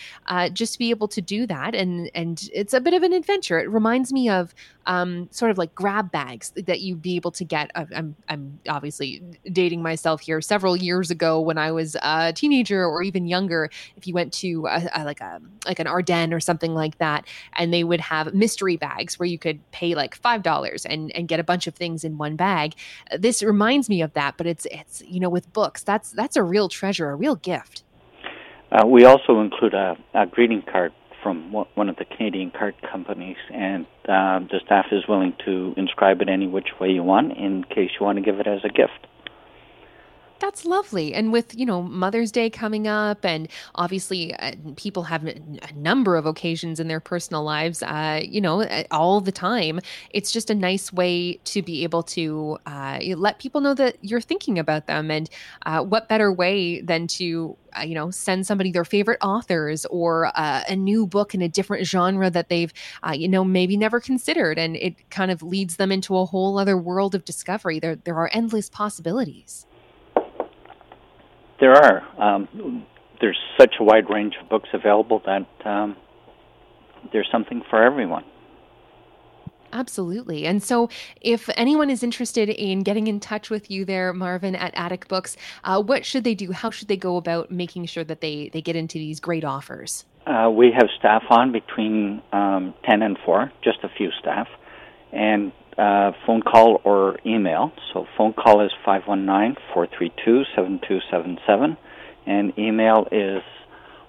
just to be able to do that. And, and it's a bit of an adventure. It reminds me of um, sort of like grab bags that you'd be able to get. I'm, I'm obviously dating myself here. Several years ago, when I was a teenager or even younger, if you went to a, a, like a like an Ardene's or something like that, and they would have mystery bags where you could pay like five dollars and and get a bunch of things in one bag. This reminds me of that, but it's it's you know with books, that's that's a real treasure, a real gift. Uh, we also include a, a greeting card from one of the Canadian card companies, and uh, the staff is willing to inscribe it any which way you want in case you want to give it as a gift. That's lovely. And with, you know, Mother's Day coming up, and obviously uh, people have a number of occasions in their personal lives, uh, you know, uh, all the time. It's just a nice way to be able to uh, let people know that you're thinking about them. And uh, what better way than to, uh, you know, send somebody their favorite authors or a new book in a different genre that they've, you know, maybe never considered. And it kind of leads them into a whole other world of discovery. There, there are endless possibilities. There are. Um, there's such a wide range of books available that um, there's something for everyone. Absolutely. And so, if anyone is interested in getting in touch with you there, Marvin, at Attic Books, uh, what should they do? How should they go about making sure that they, they get into these great offers? Uh, we have staff on between um, 10 and 4, just a few staff. And uh, phone call or email. So phone call is 519-432-7277 and email is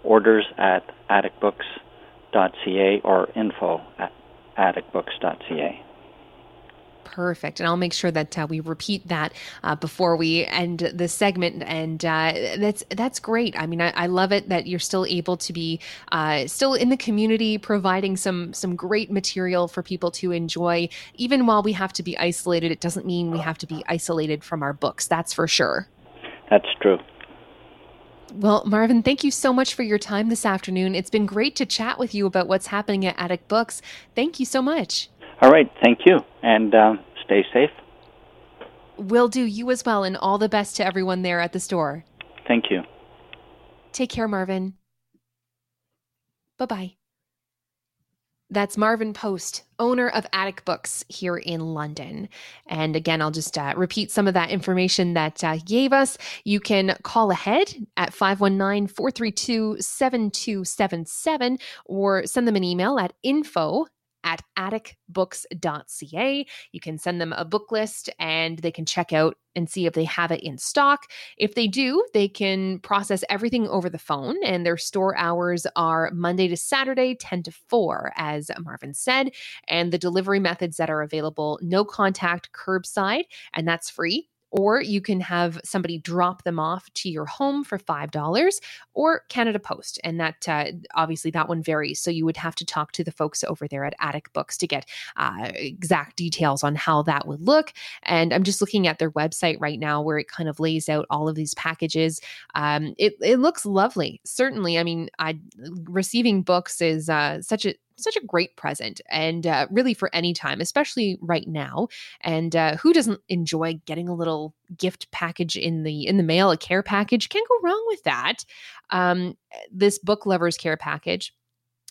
orders at atticbooks.ca or info at atticbooks.ca. Perfect. And I'll make sure that uh, we repeat that uh, before we end the segment. And uh, that's that's great. I mean, I, I, love it that you're still able to be uh, still in the community, providing some some great material for people to enjoy. Even while we have to be isolated, it doesn't mean we have to be isolated from our books. That's for sure. That's true. Well, Marvin, thank you so much for your time this afternoon. It's been great to chat with you about what's happening at Attic Books. Thank you so much. All right. Thank you. And um, stay safe. Will do. You as well. And all the best to everyone there at the store. Thank you. Take care, Marvin. Bye bye. That's Marvin Post, owner of Attic Books here in London. And again, I'll just uh, repeat some of that information that uh, gave us. You can call ahead at 519 432 7277 or send them an email at info at atticbooks.ca. You can send them a book list and they can check out and see if they have it in stock. If they do, they can process everything over the phone, and their store hours are Monday to Saturday, 10 to 4, as Marvin said. And the delivery methods that are available no contact curbside, and that's free or you can have somebody drop them off to your home for $5 or Canada Post. And that uh, obviously that one varies. So you would have to talk to the folks over there at Attic Books to get uh, exact details on how that would look. And I'm just looking at their website right now where it kind of lays out all of these packages. Um, it, it looks lovely. Certainly, I mean, I receiving books is uh, such a such a great present and uh, really for any time especially right now and uh, who doesn't enjoy getting a little gift package in the in the mail a care package? Can't go wrong with that. Um, this book lovers care package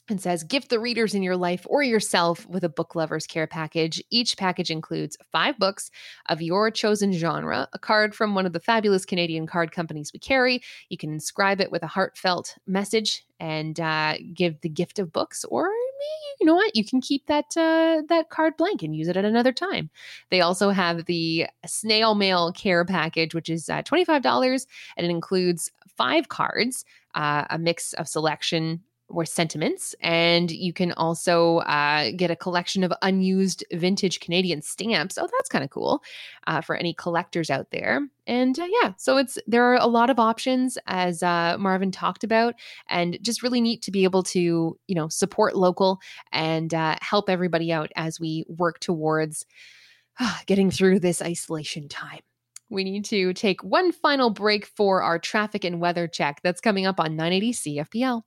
and says gift the readers in your life or yourself with a book lovers care package. Each package includes five books of your chosen genre a card from one of the fabulous canadian card companies we carry. You can inscribe it with a heartfelt message and uh, give the gift of books or you know what you can keep that uh, that card blank and use it at another time. They also have the snail mail care package which is uh, $25 and it includes five cards uh, a mix of selection or sentiments. And you can also uh, get a collection of unused vintage Canadian stamps. Oh, that's kind of cool uh, for any collectors out there. And uh, yeah, so it's there are a lot of options as uh, Marvin talked about, and just really neat to be able to you know support local and uh, help everybody out as we work towards getting through this isolation time. We need to take one final break for our traffic and weather check that's coming up on 980 CFPL.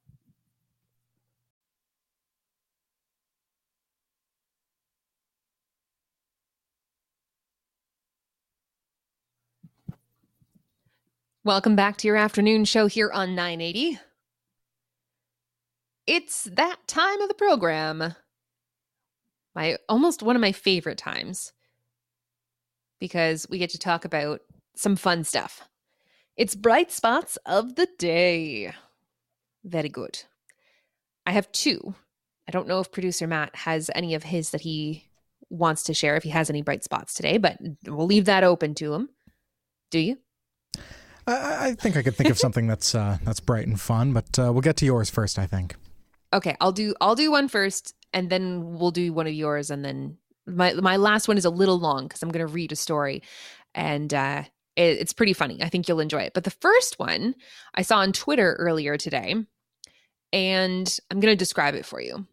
Welcome back to your afternoon show here on 980. It's that time of the program. My almost one of my favorite times because we get to talk about some fun stuff. It's bright spots of the day. Very good. I have two. I don't know if producer Matt has any of his that he wants to share if he has any bright spots today, but we'll leave that open to him. Do you? I, I think I could think of something that's uh, that's bright and fun, but uh, we'll get to yours first. I think. Okay, I'll do I'll do one first, and then we'll do one of yours, and then my my last one is a little long because I'm going to read a story, and uh, it, it's pretty funny. I think you'll enjoy it. But the first one I saw on Twitter earlier today, and I'm going to describe it for you.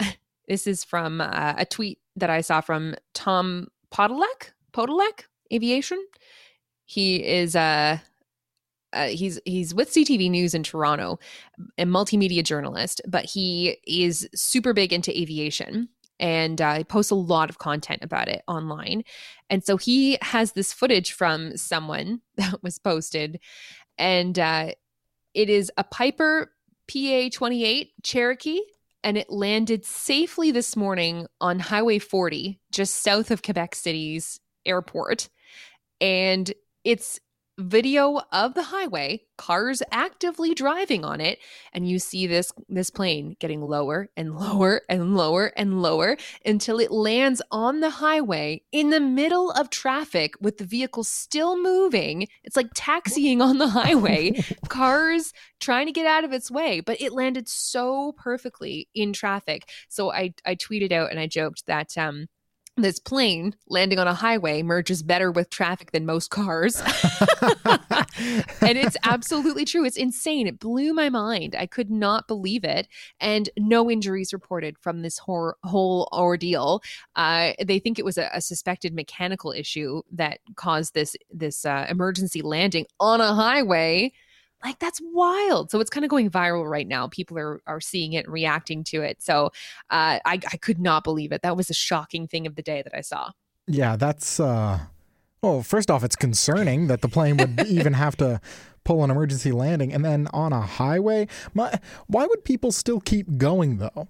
this is from uh, a tweet that I saw from Tom Podolec, Podolec Aviation. He is uh, uh, he's he's with CTV News in Toronto, a multimedia journalist, but he is super big into aviation and uh, posts a lot of content about it online. And so he has this footage from someone that was posted, and uh, it is a Piper PA 28 Cherokee. And it landed safely this morning on Highway 40, just south of Quebec City's airport. And it's video of the highway cars actively driving on it and you see this this plane getting lower and lower and lower and lower until it lands on the highway in the middle of traffic with the vehicle still moving. It's like taxiing on the highway cars trying to get out of its way but it landed so perfectly in traffic. So i i tweeted out and i joked that um this plane landing on a highway merges better with traffic than most cars. and it's absolutely true. It's insane. It blew my mind. I could not believe it. And no injuries reported from this whole, whole ordeal. Uh, they think it was a, a, suspected mechanical issue that caused this this uh, emergency landing on a highway like that's wild. So it's kind of going viral right now. People are are seeing it and reacting to it. So uh, I I could not believe it. That was a shocking thing of the day that I saw. Yeah, that's uh well, first off, it's concerning that the plane would even have to pull an emergency landing and then on a highway. My, why would people still keep going though?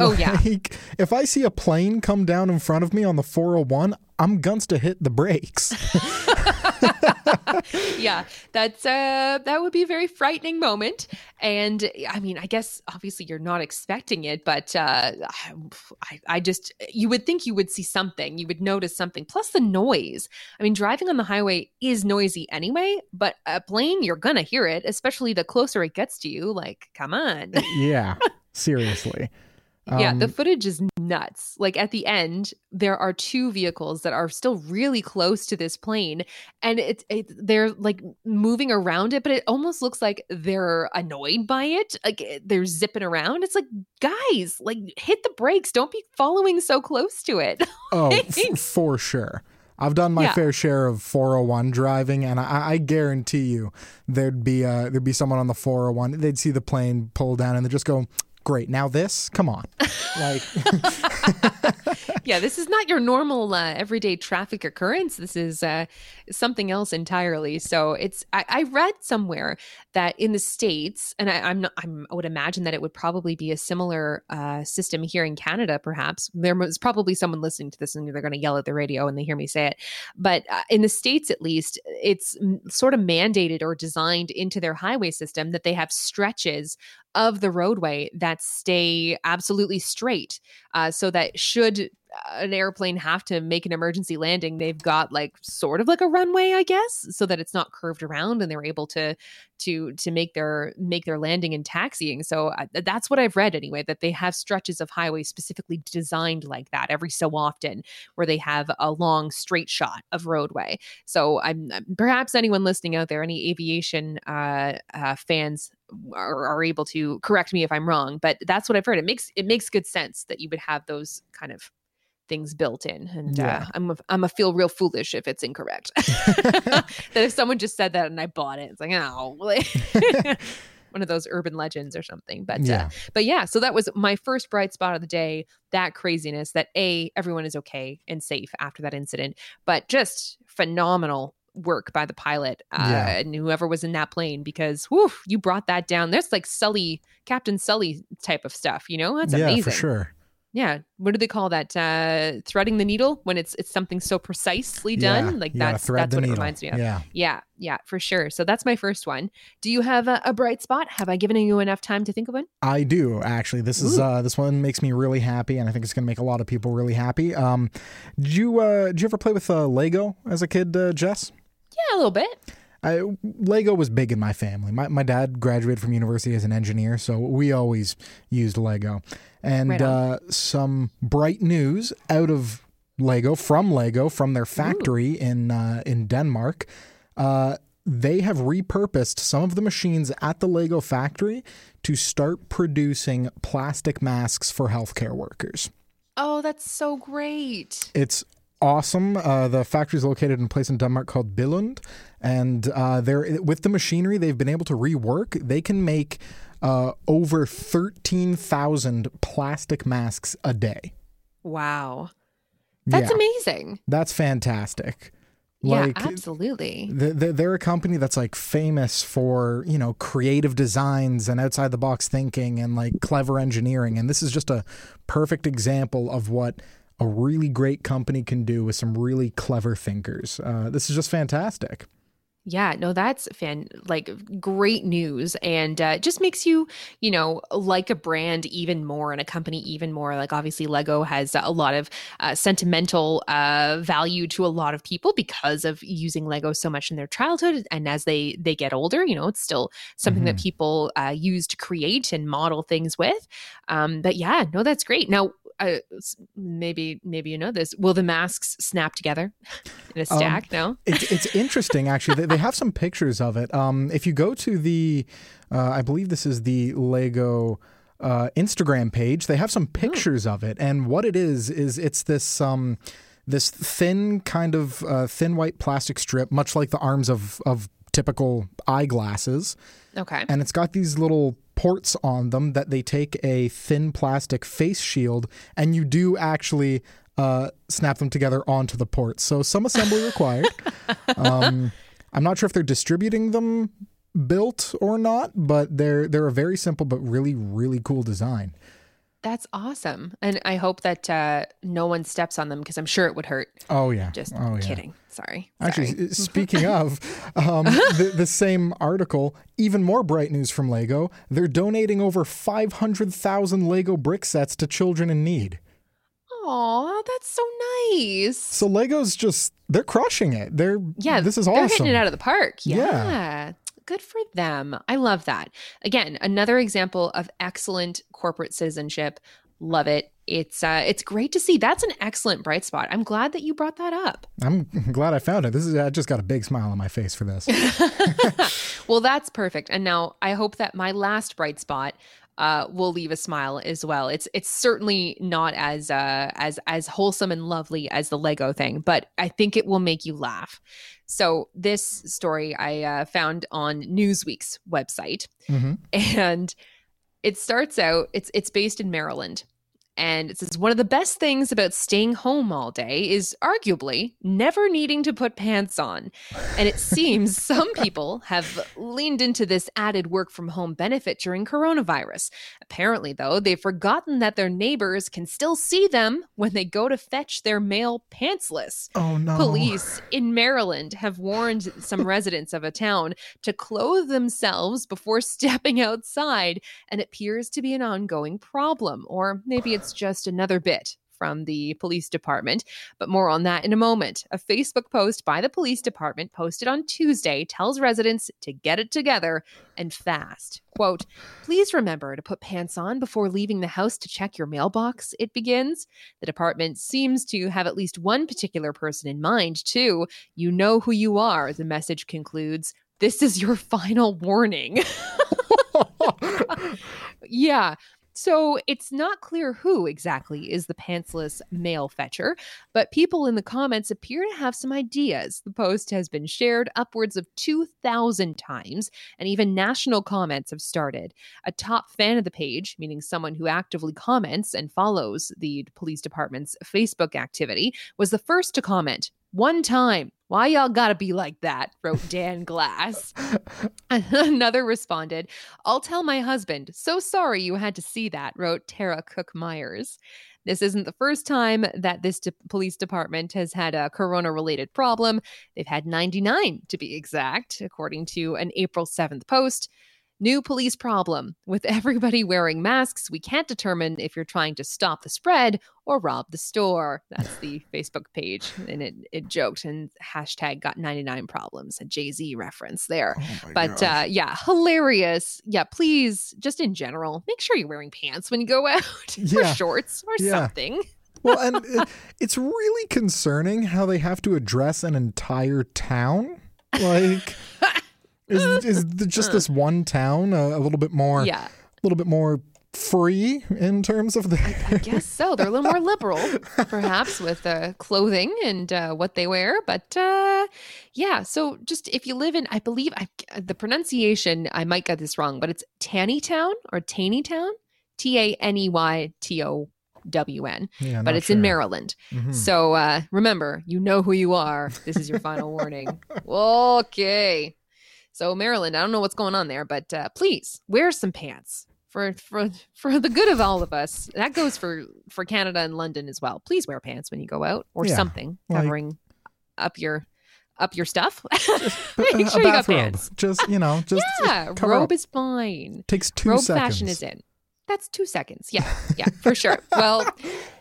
Oh yeah. Like, if I see a plane come down in front of me on the 401, I'm guns to hit the brakes. yeah, that's uh that would be a very frightening moment. And I mean, I guess obviously you're not expecting it, but uh I, I just you would think you would see something, you would notice something. Plus the noise. I mean, driving on the highway is noisy anyway, but a plane you're gonna hear it, especially the closer it gets to you. Like, come on. yeah, seriously. Um, yeah, the um, footage is nuts. Like at the end, there are two vehicles that are still really close to this plane, and it's it, they're like moving around it, but it almost looks like they're annoyed by it. Like eh, they're zipping around. It's like, guys, like hit the brakes. Don't be following so close to it. Oh, f- for sure. I've done my Yeah. fair share of 401 driving, and I, I guarantee you there'd be uh, there'd be someone on the 401. They'd see the plane pull down, and they'd just go, "Great, now this? Come on!" Like, yeah, this is not your normal uh, everyday traffic occurrence. This is uh, something else entirely. So it's I, I read somewhere that in the states, and I, I'm not, I'm, I would imagine that it would probably be a similar uh, system here in Canada. Perhaps there was probably someone listening to this and they're going to yell at the radio when they hear me say it. But uh, in the states, at least, it's mm, sort of mandated or designed into their highway system that they have stretches of the roadway that stay absolutely straight uh, so that should an airplane have to make an emergency landing they've got like sort of like a runway i guess so that it's not curved around and they're able to to to make their make their landing and taxiing. So uh, that's what i've read anyway that they have stretches of highway specifically designed like that every so often where they have a long straight shot of roadway. So i'm perhaps anyone listening out there any aviation uh, uh fans are, are able to correct me if i'm wrong but that's what i've heard it makes it makes good sense that you would have those kind of things built in and Yeah. uh, i'm a, i'm a feel real foolish if it's incorrect that if someone just said that and i bought it it's like oh one of those urban legends or something but Yeah. uh, but yeah so that was my first bright spot of the day that craziness that a everyone is okay and safe after that incident but just phenomenal work by the pilot uh, Yeah. and whoever was in that plane because whew, you brought that down that's like sully captain sully type of stuff you know that's yeah, amazing for sure. yeah what do they call that uh threading the needle when it's it's something so precisely done Yeah, like that's that's what it reminds me of Yeah. yeah yeah for sure so that's my first one do you have a, a bright spot have i given you enough time to think of one I do actually. This is uh, this one makes me really happy, and I think it's going to make a lot of people really happy. Um, did you uh, did you ever play with uh, Lego as a kid, uh, Jess? Yeah a little bit I, Lego was big in my family. My, my dad graduated from university as an engineer, so we always used Lego. And Right uh, some bright news out of Lego, from Lego, from their factory in uh, in Denmark. Uh, they have repurposed some of the machines at the Lego factory to start producing plastic masks for healthcare workers. oh that's so great It's awesome. Uh, the factory is located in a place in Denmark called Billund, and uh, they're with the machinery they've been able to rework. They can make uh, over thirteen thousand plastic masks a day. wow that's Yeah. amazing That's fantastic. yeah absolutely th- th- they're a company that's like famous for you know creative designs and outside the box thinking and like clever engineering, and this is just a perfect example of what a really great company can do with some really clever thinkers. Uh, this is just fantastic. Yeah, no, that's fan like great news, and uh, just makes you, you know, like a brand even more and a company even more. Like obviously, Lego has a lot of uh, sentimental uh, value to a lot of people because of using Lego so much in their childhood, and as they they get older, you know, it's still something that Mhm. people uh, use to create and model things with. Um, but yeah, no, that's great. Now, uh, maybe maybe you know this. Will the masks snap together in a Um, stack? no. it's it's interesting actually. They, they have some pictures of it. Um, if you go to the, uh, I believe this is the Lego uh, Instagram page. They have some pictures of it, and what it is is it's this um, this thin kind of uh, thin white plastic strip, much like the arms of of typical eyeglasses. Okay. And it's got these little ports on them that they take a thin plastic face shield and you do actually uh, snap them together onto the ports. So some assembly required. um, I'm not sure if they're distributing them built or not, but they're they're a very simple but really really cool design. That's awesome. And I hope that uh, no one steps on them because I'm sure it would hurt. Oh yeah. Just oh, yeah. kidding. Sorry. Actually, Sorry. speaking of um, the, the same article, even more bright news from Lego. They're donating over 500,000 Lego brick sets to children in need. Aw, that's so nice. So Lego's just they're crushing it. They're Yeah, this is awesome. they're hitting it out of the park. Yeah. Yeah. Good for them. I love that. Again, another example of excellent corporate citizenship. Love it. it's uh, it's great to see. That's an excellent bright spot. I'm glad that you brought that up. I'm glad I found it. This is I just got a big smile on my face for this. well, that's perfect. And now I hope that my last bright spot uh, will leave a smile as well. It's it's certainly not as uh, as as wholesome and lovely as the Lego thing, but I think it will make you laugh. So this story I uh, found on Newsweek's website, Mm-hmm. and it starts out. It's it's based in Maryland. And it says one of the best things about staying home all day is arguably never needing to put pants on. And it seems some people have leaned into this added work from home benefit during coronavirus. Apparently, though, they've forgotten that their neighbors can still see them when they go to fetch their mail pantsless. Oh no. Police in Maryland have warned some residents of a town to clothe themselves before stepping outside and it appears to be an ongoing problem. Or maybe it's just another bit from the police department, but more on that in a moment. A Facebook post by the police department posted on Tuesday tells residents to get it together and fast. Quote, please remember to put pants on before leaving the house to check your mailbox, it begins. The department seems to have at least one particular person in mind, too. You know who you are, the message concludes. This is your final warning. yeah. So it's not clear who exactly is the pantsless mail fetcher, but people in the comments appear to have some ideas. The post has been shared upwards of 2,000 times, and even national comments have started. A top fan of the page, meaning someone who actively comments and follows the police department's Facebook activity, was the first to comment. One time. Why y'all gotta be like that? wrote Dan Glass. Another responded, I'll tell my husband. So sorry you had to see that, wrote Tara Cook Myers. This isn't the first time that this de- police department has had a corona related problem. They've had 99 to be exact, according to an April 7th post. New police problem. With everybody wearing masks, we can't determine if you're trying to stop the spread or rob the store. That's the Facebook page. And it, it joked and hashtag got 99 problems, a Jay Z reference there. but uh, yeah, hilarious. Yeah, please, just in general, make sure you're wearing pants when you go out or shorts or Yeah. something. well, and it, it's really concerning how they have to address an entire town. Like, is is just this one town a, a little bit more? Yeah. a little bit more free in terms of the. I guess so. They're a little more liberal, perhaps, with uh, clothing and uh, what they wear. But uh, yeah, so just if you live in, I believe I, the pronunciation, I might get this wrong, but it's Taneytown or Taneytown, T A N E Y T O W N. Yeah, but it's in sure. Maryland. Mhm. So uh, remember, you know who you are. This is your final warning. Okay. So Maryland, I don't know what's going on there, but uh, please wear some pants for for for the good of all of us. That goes for for Canada and London as well. Please wear pants when you go out or Yeah, something like- covering up your up your stuff. Make sure you got pants. Just you know, just yeah, robe up. is fine. Takes two robe seconds. fashion is in. That's two seconds. Yeah, yeah, for sure. Well,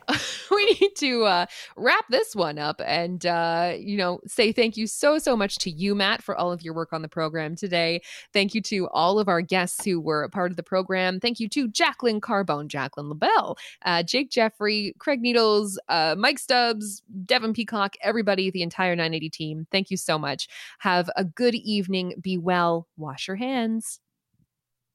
we need to uh, wrap this one up and, uh, you know, say thank you so, so much to you, Matt, for all of your work on the program today. Thank you to all of our guests who were a part of the program. Thank you to Jacqueline Carbone, Jacqueline LaBelle, uh, Jake Jeffrey, Craig Needles, uh, Mike Stubbs, Devin Peacock, everybody, the entire 980 team. Thank you so much. Have a good evening. Be well. Wash your hands.